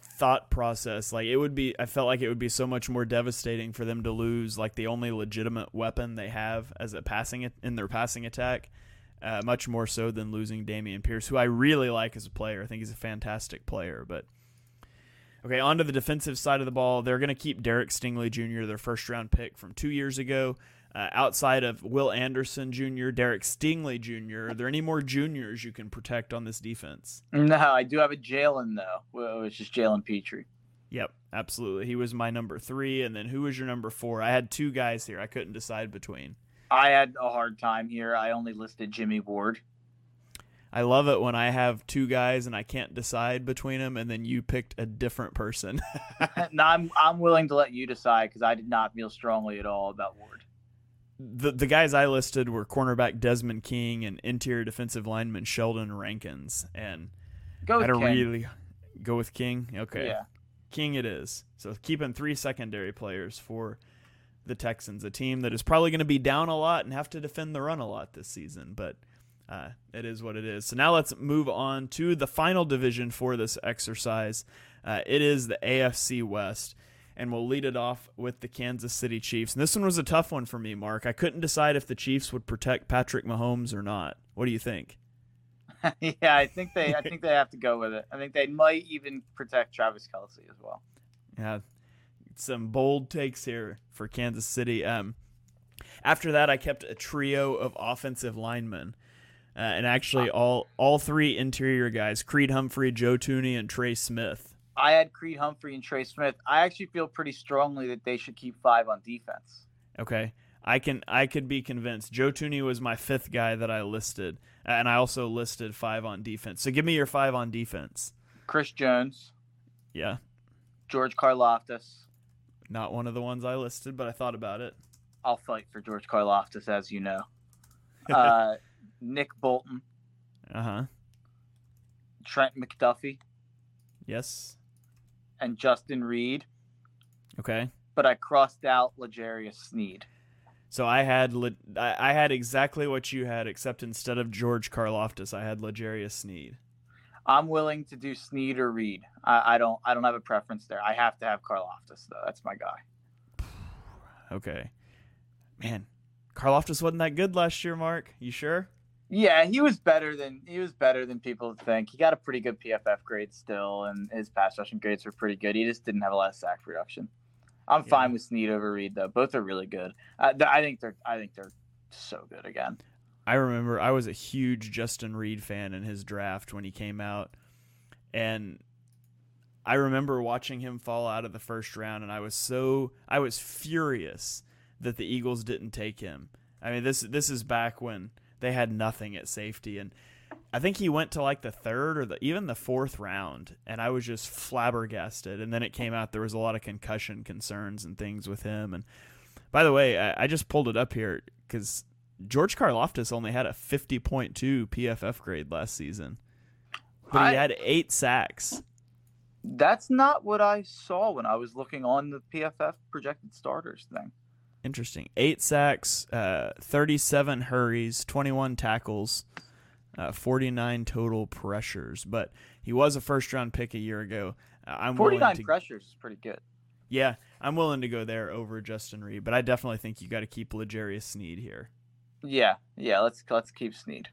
thought process. Like it would be, I felt like it would be so much more devastating for them to lose like the only legitimate weapon they have as a passing in their passing attack. Uh, much more so than losing Dameon Pierce, who I really like as a player. I think he's a fantastic player. But okay, on to the defensive side of the ball. They're going to keep Derek Stingley Jr., their first round pick from two years ago. Uh, outside of Will Anderson Jr., Derek Stingley Jr., are there any more juniors you can protect on this defense? No, I do have a Jalen though, which is Jalen Pitre. Yep, absolutely. He was my number three, and then who was your number four? I had two guys here. I couldn't decide between. I had a hard time here. I only listed Jimmy Ward. I love it when I have two guys and I can't decide between them, and then you picked a different person. no, I'm I'm willing to let you decide because I did not feel strongly at all about Ward the the guys I listed were cornerback Desmond King and interior defensive lineman Sheldon Rankins, and go I don't King. really go with King. Okay, yeah. King it is. So keeping three secondary players for the Texans, a team that is probably going to be down a lot and have to defend the run a lot this season, but uh, it is what it is. So now let's move on to the final division for this exercise. Uh, it is the AFC West and we'll lead it off with the Kansas City Chiefs. And this one was a tough one for me, Mark. I couldn't decide if the Chiefs would protect Patrick Mahomes or not. What do you think? yeah, I think they I think they have to go with it. I think they might even protect Travis Kelce as well. Yeah. Some bold takes here for Kansas City. Um, after that, I kept a trio of offensive linemen. Uh, and actually, all all three interior guys: Creed Humphrey, Joe Thuney, and Trey Smith. I had Creed Humphrey and Trey Smith. I actually feel pretty strongly that they should keep five on defense. Okay. I can I could be convinced. Joe Thuney was my fifth guy that I listed, and I also listed five on defense. So give me your five on defense. Chris Jones. Yeah. George Karlaftis. Not one of the ones I listed, but I thought about it. I'll fight for George Karlaftis, as you know. Uh, Nick Bolton. Uh huh. Trent McDuffie. Yes and Justin Reid. Okay. But I crossed out L'Jarius Sneed. So I had I had exactly what you had, except instead of George Karlaftis, I had L'Jarius Sneed. I'm willing to do Sneed or Reid. I, I don't I don't have a preference there. I have to have Karlaftis though. That's my guy. Okay, man, Karlaftis wasn't that good last year. Mark, you sure? Yeah, he was better than he was better than people think. He got a pretty good PFF grade still, and his pass rushing grades were pretty good. He just didn't have a lot of sack production. I'm yeah. fine with Sneed over Reid though. Both are really good. Uh, I think they're I think they're so good again. I remember I was a huge Justin Reid fan in his draft when he came out, and I remember watching him fall out of the first round, and I was so I was furious that the Eagles didn't take him. I mean this this is back when they had nothing at safety and I think he went to like the third or the even the fourth round, and I was just flabbergasted. And then it came out there was a lot of concussion concerns and things with him. And by the way, I, I just pulled it up here because George Karlaftis only had a fifty point two PFF grade last season, but I, he had eight sacks. That's not what I saw when I was looking on the PFF projected starters thing. Interesting. Eight sacks, uh, 37 hurries, 21 tackles, uh, 49 total pressures. But he was a first round pick a year ago. Uh, I'm 49 to, pressures is pretty good. Yeah, I'm willing to go there over Justin Reid, but I definitely think you got to keep L'Jarius Sneed here. Yeah, yeah, let's let's keep Sneed.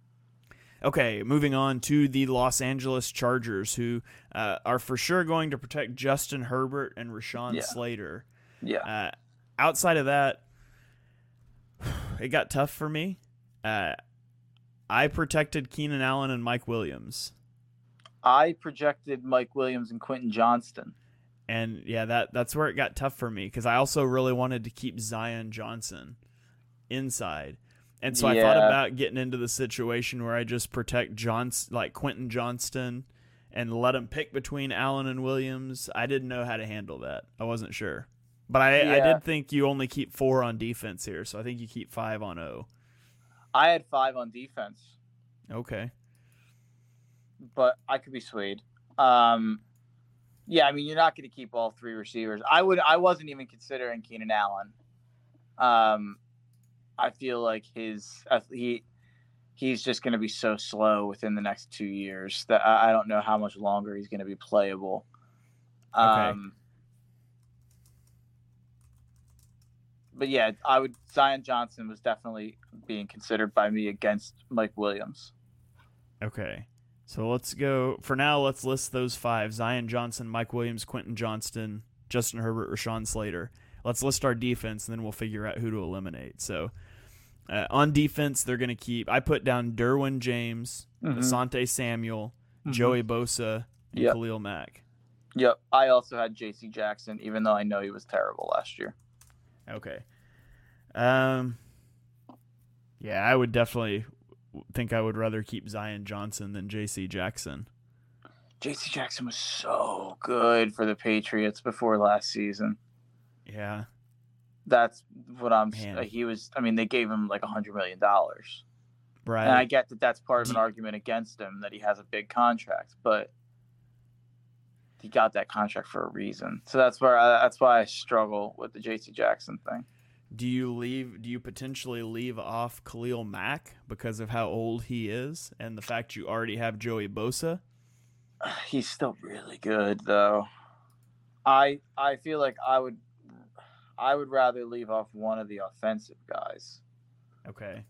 Okay, moving on to the Los Angeles Chargers, who uh, are for sure going to protect Justin Herbert and Rashawn yeah. Slater. Yeah. Uh, outside of that, it got tough for me. Uh, I protected Keenan Allen and Mike Williams. I projected Mike Williams and Quentin Johnston. And yeah, that that's where it got tough for me because I also really wanted to keep Zion Johnson inside. And so yeah. I thought about getting into the situation where I just protect Johns like Quentin Johnston and let him pick between Allen and Williams. I didn't know how to handle that. I wasn't sure. But I, yeah. I did think you only keep four on defense here, so I think you keep five on O. I had five on defense. Okay. But I could be swayed. Um, yeah, I mean you're not going to keep all three receivers. I would. I wasn't even considering Keenan Allen. Um, I feel like his he he's just going to be so slow within the next two years that I, I don't know how much longer he's going to be playable. Okay. But yeah, I would Zion Johnson was definitely being considered by me against Mike Williams. Okay. So let's go for now. Let's list those five: Zion Johnson, Mike Williams, Quentin Johnston, Justin Herbert, Rashawn Slater. Let's list our defense, and then we'll figure out who to eliminate. So uh, on defense, they're going to keep. I put down Derwin James, Mhm. Asante Samuel, Mhm. Joey Bosa, and Yep. Khalil Mack. Yep. I also had J.C. Jackson, even though I know he was terrible last year. Okay. Um. Yeah, I would definitely think I would rather keep Zion Johnson than J.C. Jackson. J.C. Jackson was so good for the Patriots before last season. Yeah. That's what I'm. Man. He was. I mean, they gave him like a hundred million dollars, Right. and I get that that's part of an argument against him that he has a big contract, but he got that contract for a reason. So that's where I, that's why I struggle with the J.C. Jackson thing. Do you leave? Do you potentially leave off Khalil Mack because of how old he is and the fact you already have Joey Bosa? He's still really good though. I I feel like I would I would rather leave off one of the offensive guys, Okay.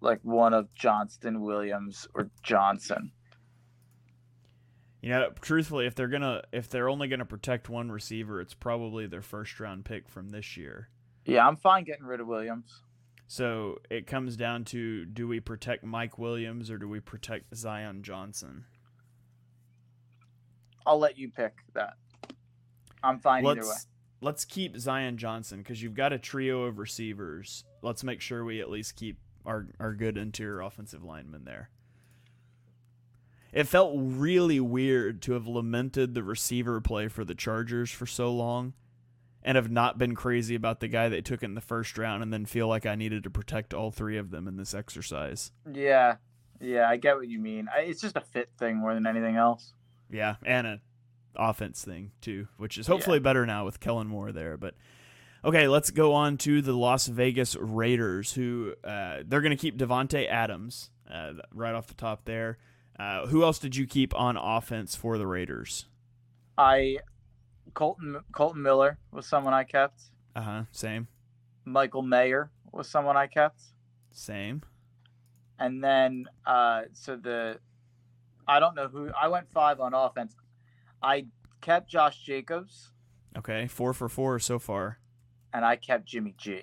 like one of Johnston, Williams, or Johnson. You know, truthfully, if they're gonna, if they're only gonna protect one receiver, it's probably their first round pick from this year. Yeah, I'm fine getting rid of Williams. So it comes down to: do we protect Mike Williams or do we protect Zion Johnson? I'll let you pick that. I'm fine either way. Let's let's keep Zion Johnson because you've got a trio of receivers. Let's make sure we at least keep our our good interior offensive linemen there. It felt really weird to have lamented the receiver play for the Chargers for so long and have not been crazy about the guy they took in the first round and then feel like I needed to protect all three of them in this exercise. Yeah, yeah, I get what you mean. I, it's just a fit thing more than anything else. Yeah, and an offense thing too, which is hopefully better now with Kellen Moore there. But okay, let's go on to the Las Vegas Raiders, who uh, they're going to keep Davante Adams uh, right off the top there. Uh, who else did you keep on offense for the Raiders? I Colton Colton Miller was someone I kept. Uh huh. Same. Michael Mayer was someone I kept. Same. And then uh so the I don't know who I went five on offense. I kept Josh Jacobs Okay. Four for four so far. and I kept Jimmy G.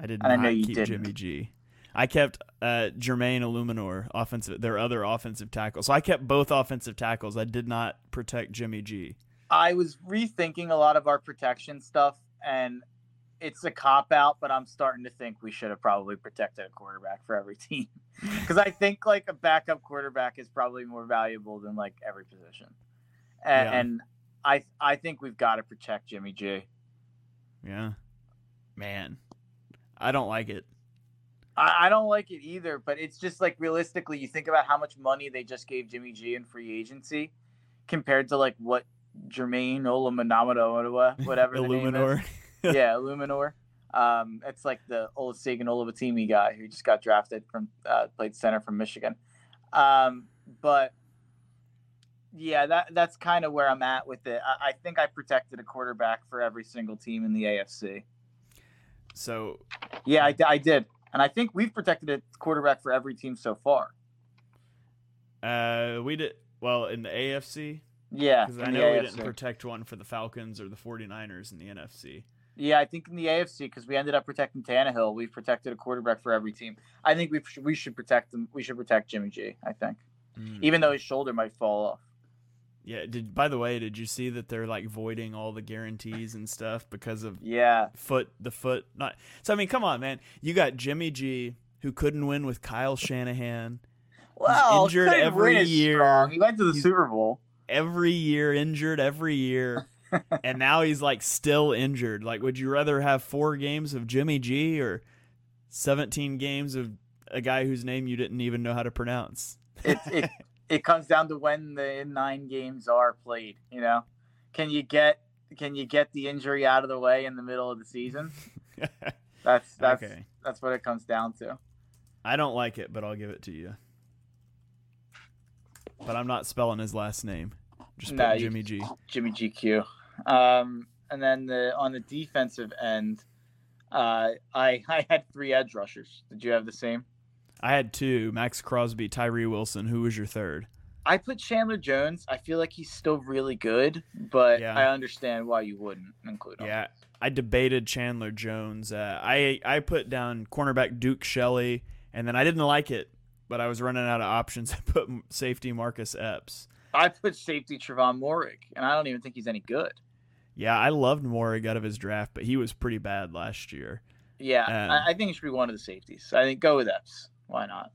I did And I not know you keep didn't. Jimmy G. I kept uh, Jermaine Eluemunor, offensive, their other offensive tackle. So I kept both offensive tackles. I did not protect Jimmy G. I was rethinking a lot of our protection stuff and it's a cop out, but I'm starting to think we should have probably protected a quarterback for every team. Because I think like a backup quarterback is probably more valuable than like every position. And, Yeah. and I I think we've got to protect Jimmy G. Yeah. Man, I don't like it. I, I don't like it either, but it's just like realistically, you think about how much money they just gave Jimmy G in free agency compared to like what Jermaine Olamanamado, whatever the name is. Eluemunor. yeah, Eluemunor. Um, it's like the Olusegun Oluwatimi guy who just got drafted from uh, played center from Michigan. Um, but yeah, that that's kind of where I'm at with it. I, I think I protected a quarterback for every single team in the AFC. so Yeah, I, I did, and I think we've protected a quarterback for every team so far. uh, we did well in the AFC Yeah, because I know we didn't protect one for the Falcons or the 49ers in the NFC. Yeah, I think in the AFC because we ended up protecting Tannehill, we've protected a quarterback for every team. I think we we should protect them. We should protect Jimmy G. I think, Mm. even though his shoulder might fall off. Yeah. Did by the way, did you see that they're like voiding all the guarantees and stuff because of Yeah, foot the foot not so i mean come on man you got jimmy g who couldn't win with kyle shanahan well, injured every year. strong. He went to the He's- Super Bowl. every year injured every year and now he's like still injured like would you rather have four games of jimmy g or 17 games of a guy whose name you didn't even know how to pronounce It it it comes down to when the nine games are played. You know, can you get can you get the injury out of the way in the middle of the season? that's that's okay. that's what it comes down to. I don't like it, but I'll give it to you. But I'm not spelling his last name. Just no, Jimmy G. Jimmy GQ. Um, and then the on the defensive end, uh, I I had three edge rushers. Did you have the same? I had two: Maxx Crosby, Tyree Wilson. Who was your third? I put Chandler Jones. I feel like he's still really good, but yeah. I understand why you wouldn't include him. Yeah, I debated Chandler Jones. Uh, I I put down cornerback Duke Shelley, and then I didn't like it, but I was running out of options. I put safety Marcus Epps. I put safety Tre'von Moehrig, and I don't even think he's any good. Yeah, I loved Moehrig out of his draft, but he was pretty bad last year. Yeah, um, I, I, think he should be one of the safeties. I think go with Epps. Why not?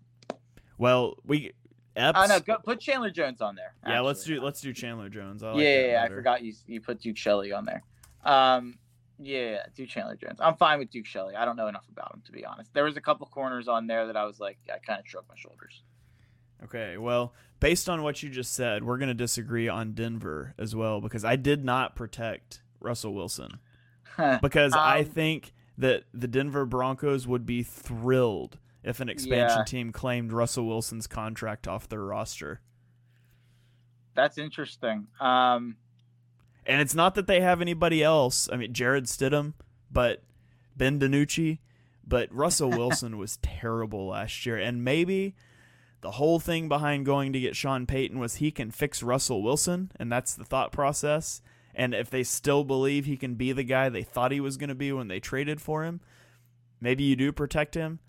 Well, we Epps. Oh no, go, put Chandler Jones on there. Actually. Yeah, let's do let's do Chandler Jones. Like yeah, yeah, I forgot you you put Duke Shelley on there. Um, yeah, do Chandler Jones. I'm fine with Duke Shelley. I don't know enough about him to be honest. There was a couple corners on there that I was like, I kind of shrugged my shoulders. Okay, well, based on what you just said, we're going to disagree on Denver as well because I did not protect Russell Wilson because um, I think that the Denver Broncos would be thrilled if an expansion yeah. team claimed Russell Wilson's contract off their roster. That's interesting. Um, and it's not that they have anybody else. I mean, Jarrett Stidham, but Ben DiNucci, but Russell Wilson was terrible last year. And maybe the whole thing behind going to get Sean Payton was he can fix Russell Wilson, and that's the thought process. And if they still believe he can be the guy they thought he was going to be when they traded for him, maybe you do protect him.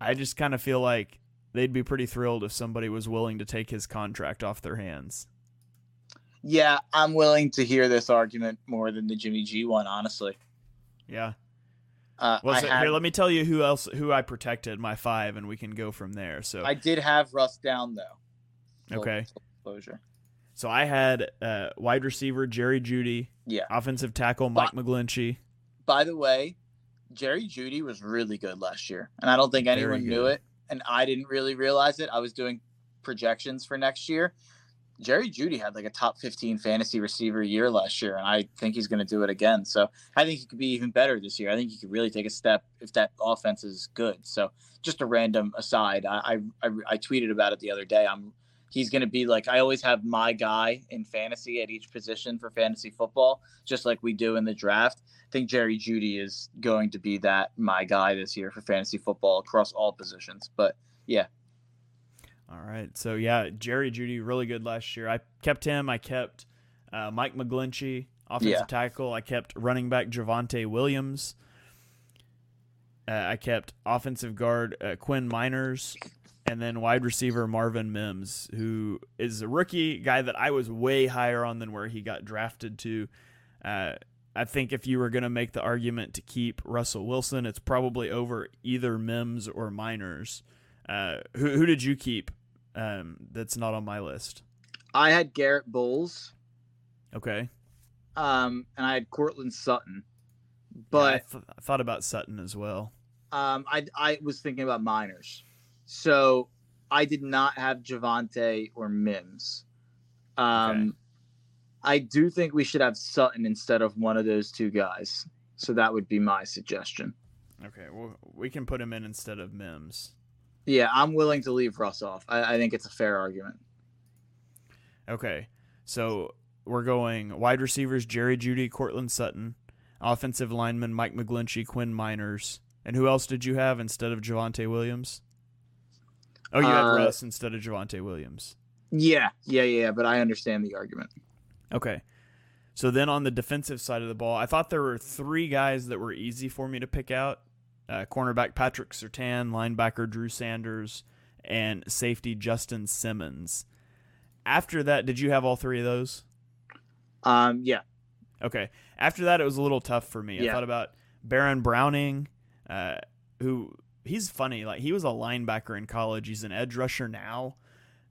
I just kind of feel like they'd be pretty thrilled if somebody was willing to take his contract off their hands. Yeah, I'm willing to hear this argument more than the Jimmy G one, honestly. Yeah. Uh, well, so had, here, let me tell you who else who I protected my five, and we can go from there. So I did have Russ down though. Okay. Exposure. So I had uh, wide receiver Jerry Jeudy. Yeah. Offensive tackle Mike but, McGlinchey. By the way, Jerry Jeudy was really good last year, and I don't think anyone knew it, and I didn't really realize it. I was doing projections for next year. Jerry Jeudy had like a top 15 fantasy receiver year last year, and I think he's going to do it again. So I think he could be even better this year. I think he could really take a step if that offense is good. So just a random aside, I I, I tweeted about it the other day. I'm he's going to be like I always have my guy in fantasy at each position for fantasy football, just like we do in the draft. I think Jerry Jeudy is going to be that my guy this year for fantasy football across all positions. But yeah. All right. So yeah, Jerry Jeudy really good last year. I kept him. I kept uh, Mike McGlinchey, offensive yeah. tackle. I kept running back Javonte Williams. Uh, I kept offensive guard uh, Quinn Meinerz and then wide receiver Marvin Mims, who is a rookie guy that I was way higher on than where he got drafted to. Uh, I think if you were going to make the argument to keep Russell Wilson, it's probably over either Mims or Meinerz. Uh, who, who did you keep um, that's not on my list? I had Garrett Bolles. Okay. Um, and I had Courtland Sutton. But yeah, I, th- I, thought about Sutton as well. Um, I I was thinking about Meinerz. So I did not have Javonte or Mims. Um, okay. I do think we should have Sutton instead of one of those two guys. So that would be my suggestion. Okay, well, we can put him in instead of Mims. Yeah, I'm willing to leave Russ off. I, I think it's a fair argument. Okay, so we're going wide receivers Jerry Jeudy, Courtland Sutton, offensive lineman Mike McGlinchey, Quinn Meinerz, and who else did you have instead of Javonte Williams? Oh, you had uh, Russ instead of Javonte Williams. Yeah, yeah, yeah. But I understand the argument. Okay. So then on the defensive side of the ball, I thought there were three guys that were easy for me to pick out: uh, cornerback Patrick Surtain, linebacker Drew Sanders, and safety Justin Simmons. After that, did you have all three of those? Um, yeah. Okay. After that, it was a little tough for me. Yeah. I thought about Baron Browning, uh, who he's funny. Like he was a linebacker in college. He's an edge rusher now.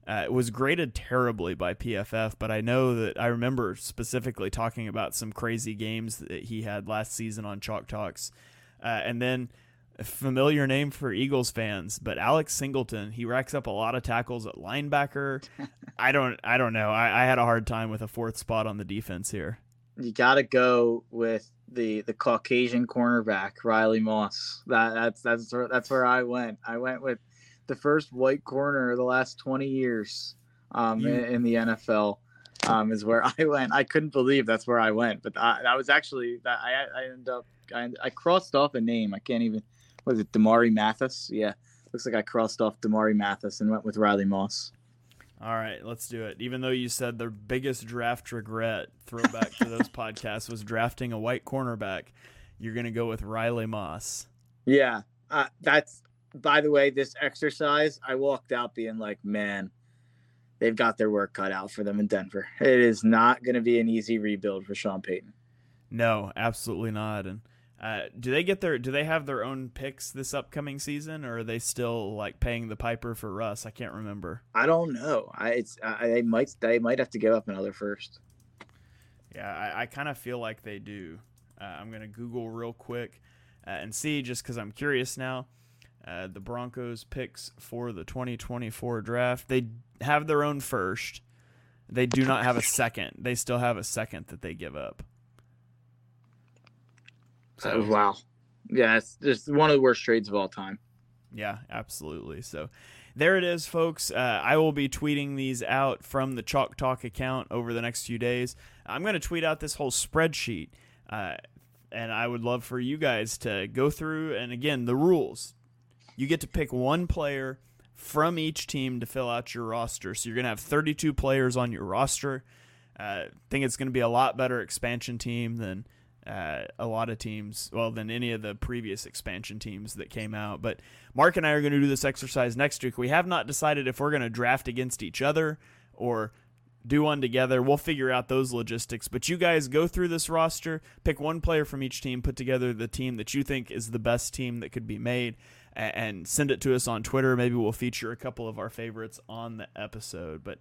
Uh, it was graded terribly by PFF, but I know that I remember specifically talking about some crazy games that he had last season on Chalk Talks. Uh, and then a familiar name for Eagles fans, but Alex Singleton, he racks up a lot of tackles at linebacker. I don't I don't know. I, I had a hard time with a fourth spot on the defense here. You got to go with the the Caucasian cornerback Riley Moss. That that's that's where, that's where I went. I went with the first white corner of the last 20 years um, in, in, the NFL. Um, is where I went. I couldn't believe that's where I went, but I, that was actually I I ended up I, I crossed off a name. I can't even. Was it Damari Mathis? Yeah, looks like I crossed off Damari Mathis and went with Riley Moss. All right, let's do it. Even though you said their biggest draft regret, throwback to those podcasts, was drafting a white cornerback, you're going to go with Riley Moss. Yeah, uh, that's. By the way, this exercise, I walked out being like, man, they've got their work cut out for them in Denver. It is not going to be an easy rebuild for Sean Payton. No, absolutely not. And uh, do they get their do they have their own picks this upcoming season or are they still like paying the piper for Russ? I can't remember. I don't know. I it's I, they might they might have to give up another first. Yeah, I, I kind of feel like they do. Uh, I'm gonna Google real quick uh, and see just because I'm curious now. Uh, the Broncos picks for the 2024 draft. They have their own first. They do not have a second. They still have a second that they give up. So wow, yeah, it's just one of the worst trades of all time. Yeah, absolutely. So there it is, folks. Uh, I will be tweeting these out from the Chalk Talk account over the next few days. I'm going to tweet out this whole spreadsheet, uh, and I would love for you guys to go through. And again, the rules: you get to pick one player from each team to fill out your roster. So you're going to have 32 players on your roster. Uh, I think it's going to be a lot better expansion team than uh, a lot of teams, well, than any of the previous expansion teams that came out. But Mark and I are going to do this exercise next week. We have not decided if we're going to draft against each other or do one together. We'll figure out those logistics. But you guys go through this roster, pick one player from each team, put together the team that you think is the best team that could be made, and send it to us on Twitter. Maybe we'll feature a couple of our favorites on the episode. But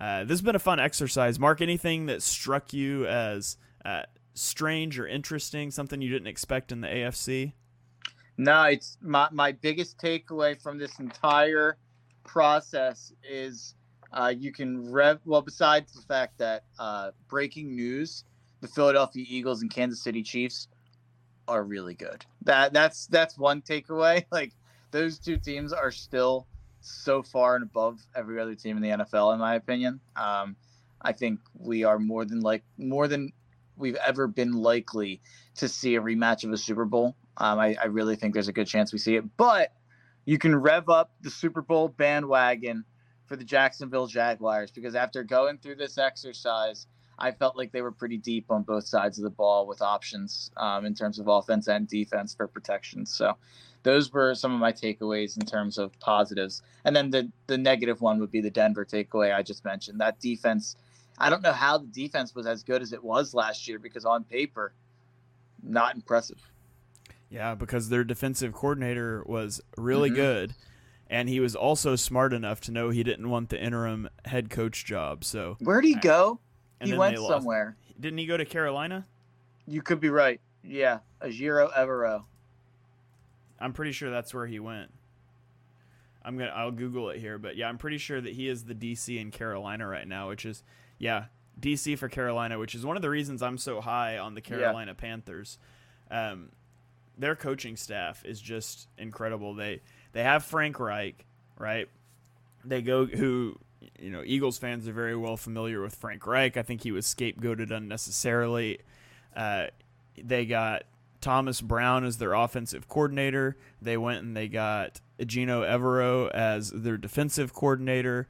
uh, this has been a fun exercise. Mark, anything that struck you as uh, strange or interesting, something you didn't expect in the AFC? No, it's my, my biggest takeaway from this entire process is uh, you can rev well besides the fact that uh, breaking news the Philadelphia Eagles and Kansas City Chiefs are really good. That that's that's one takeaway. Like those two teams are still so far and above every other team in the NFL, in my opinion. Um, I think we are more than like more than we've ever been likely to see a rematch of a Super Bowl. Um, I, I really think there's a good chance we see it, but you can rev up the Super Bowl bandwagon for the Jacksonville Jaguars because after going through this exercise, I felt like they were pretty deep on both sides of the ball with options um, in terms of offense and defense for protection. So those were some of my takeaways in terms of positives. And then the the negative one would be the Denver takeaway I just mentioned. That defense I don't know how the defense was as good as it was last year because on paper, not impressive. Yeah, because their defensive coordinator was really mm-hmm. good, and he was also smart enough to know he didn't want the interim head coach job. So where'd he go? he went somewhere. Didn't he go to Carolina? You could be right. Yeah, Ejiro Evero. I'm pretty sure that's where he went. I'm gonna I'll Google it here, but yeah, I'm pretty sure that he is the DC in Carolina right now, which is yeah, DC for Carolina, which is one of the reasons I'm so high on the Carolina yeah. Panthers. Um, their coaching staff is just incredible. They they have Frank Reich, right? They go who you know Eagles fans are very well familiar with Frank Reich. I think he was scapegoated unnecessarily. Uh, they got Thomas Brown as their offensive coordinator. They went and they got Ejiro Evero as their defensive coordinator.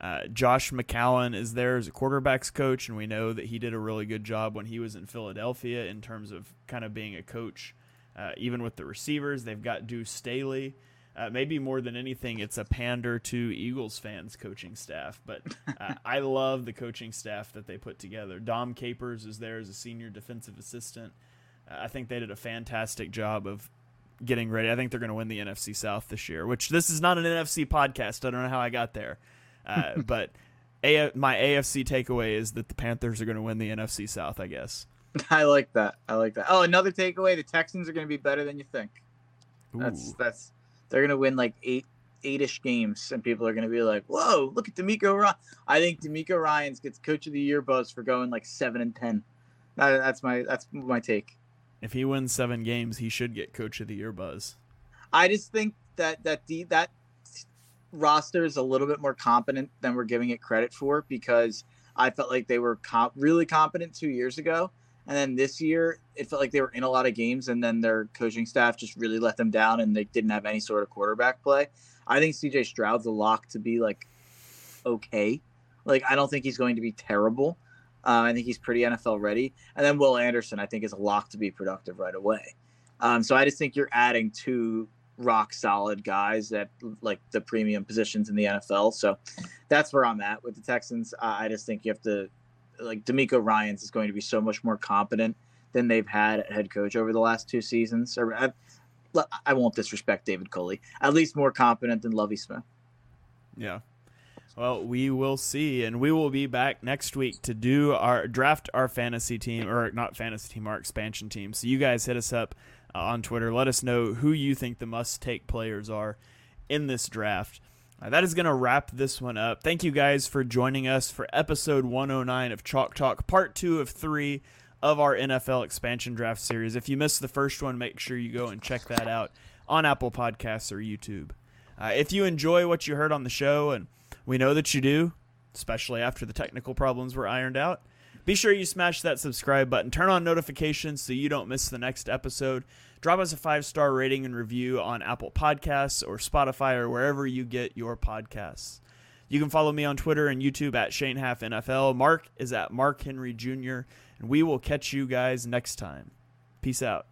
Uh, Josh McCown is there as a quarterbacks coach, and we know that he did a really good job when he was in Philadelphia in terms of kind of being a coach, uh, even with the receivers. They've got Deuce Staley. Uh, maybe more than anything, it's a pander to Eagles fans' coaching staff. But uh, I love the coaching staff that they put together. Dom Capers is there as a senior defensive assistant. Uh, I think they did a fantastic job of getting ready. I think they're going to win the NFC South this year, which this is not an NFC podcast. I don't know how I got there. Uh, but a- my AFC takeaway is that the Panthers are going to win the NFC South. I guess. I like that. I like that. Oh, another takeaway: the Texans are going to be better than you think. Ooh. That's that's they're going to win like eight eight-ish games, and people are going to be like, "Whoa, look at DeMeco Ryan." I think DeMeco Ryans gets Coach of the Year buzz for going like seven and ten. That, that's my that's my take. if he wins seven games, he should get Coach of the Year buzz. I just think that that the that roster is a little bit more competent than we're giving it credit for because I felt like they were comp- really competent two years ago, and then this year it felt like they were in a lot of games, and then their coaching staff just really let them down, and they didn't have any sort of quarterback play. I think C.J. Stroud's a lock to be like okay. Like I don't think he's going to be terrible. Uh, I think he's pretty NFL ready. And then Will Anderson, I think, is a lock to be productive right away. Um, so I just think you're adding two rock solid guys at like the premium positions in the NFL. So that's where I'm at with the Texans. I just think you have to like DeMeco Ryans is going to be so much more competent than they've had at head coach over the last two seasons. Or I, I won't disrespect David Culley. At least more competent than Lovie Smith. Yeah, well, we will see, and we will be back next week to do our draft our fantasy team, or not fantasy team, our expansion team. So you guys hit us up uh, on Twitter. Let us know who you think the must take players are in this draft. Uh, that is going to wrap this one up. Thank you guys for joining us for episode 109 of Chalk Talk, part two of three of our NFL expansion draft series. If you missed the first one, make sure you go and check that out on Apple Podcasts or YouTube. Uh, if you enjoy what you heard on the show and we know that you do, especially after the technical problems were ironed out. Be sure you smash that subscribe button, turn on notifications so you don't miss the next episode. Drop us a five star rating and review on Apple Podcasts or Spotify or wherever you get your podcasts. You can follow me on Twitter and YouTube at Shane Half NFL. Mark is at Mark Henry Jr. And we will catch you guys next time. Peace out.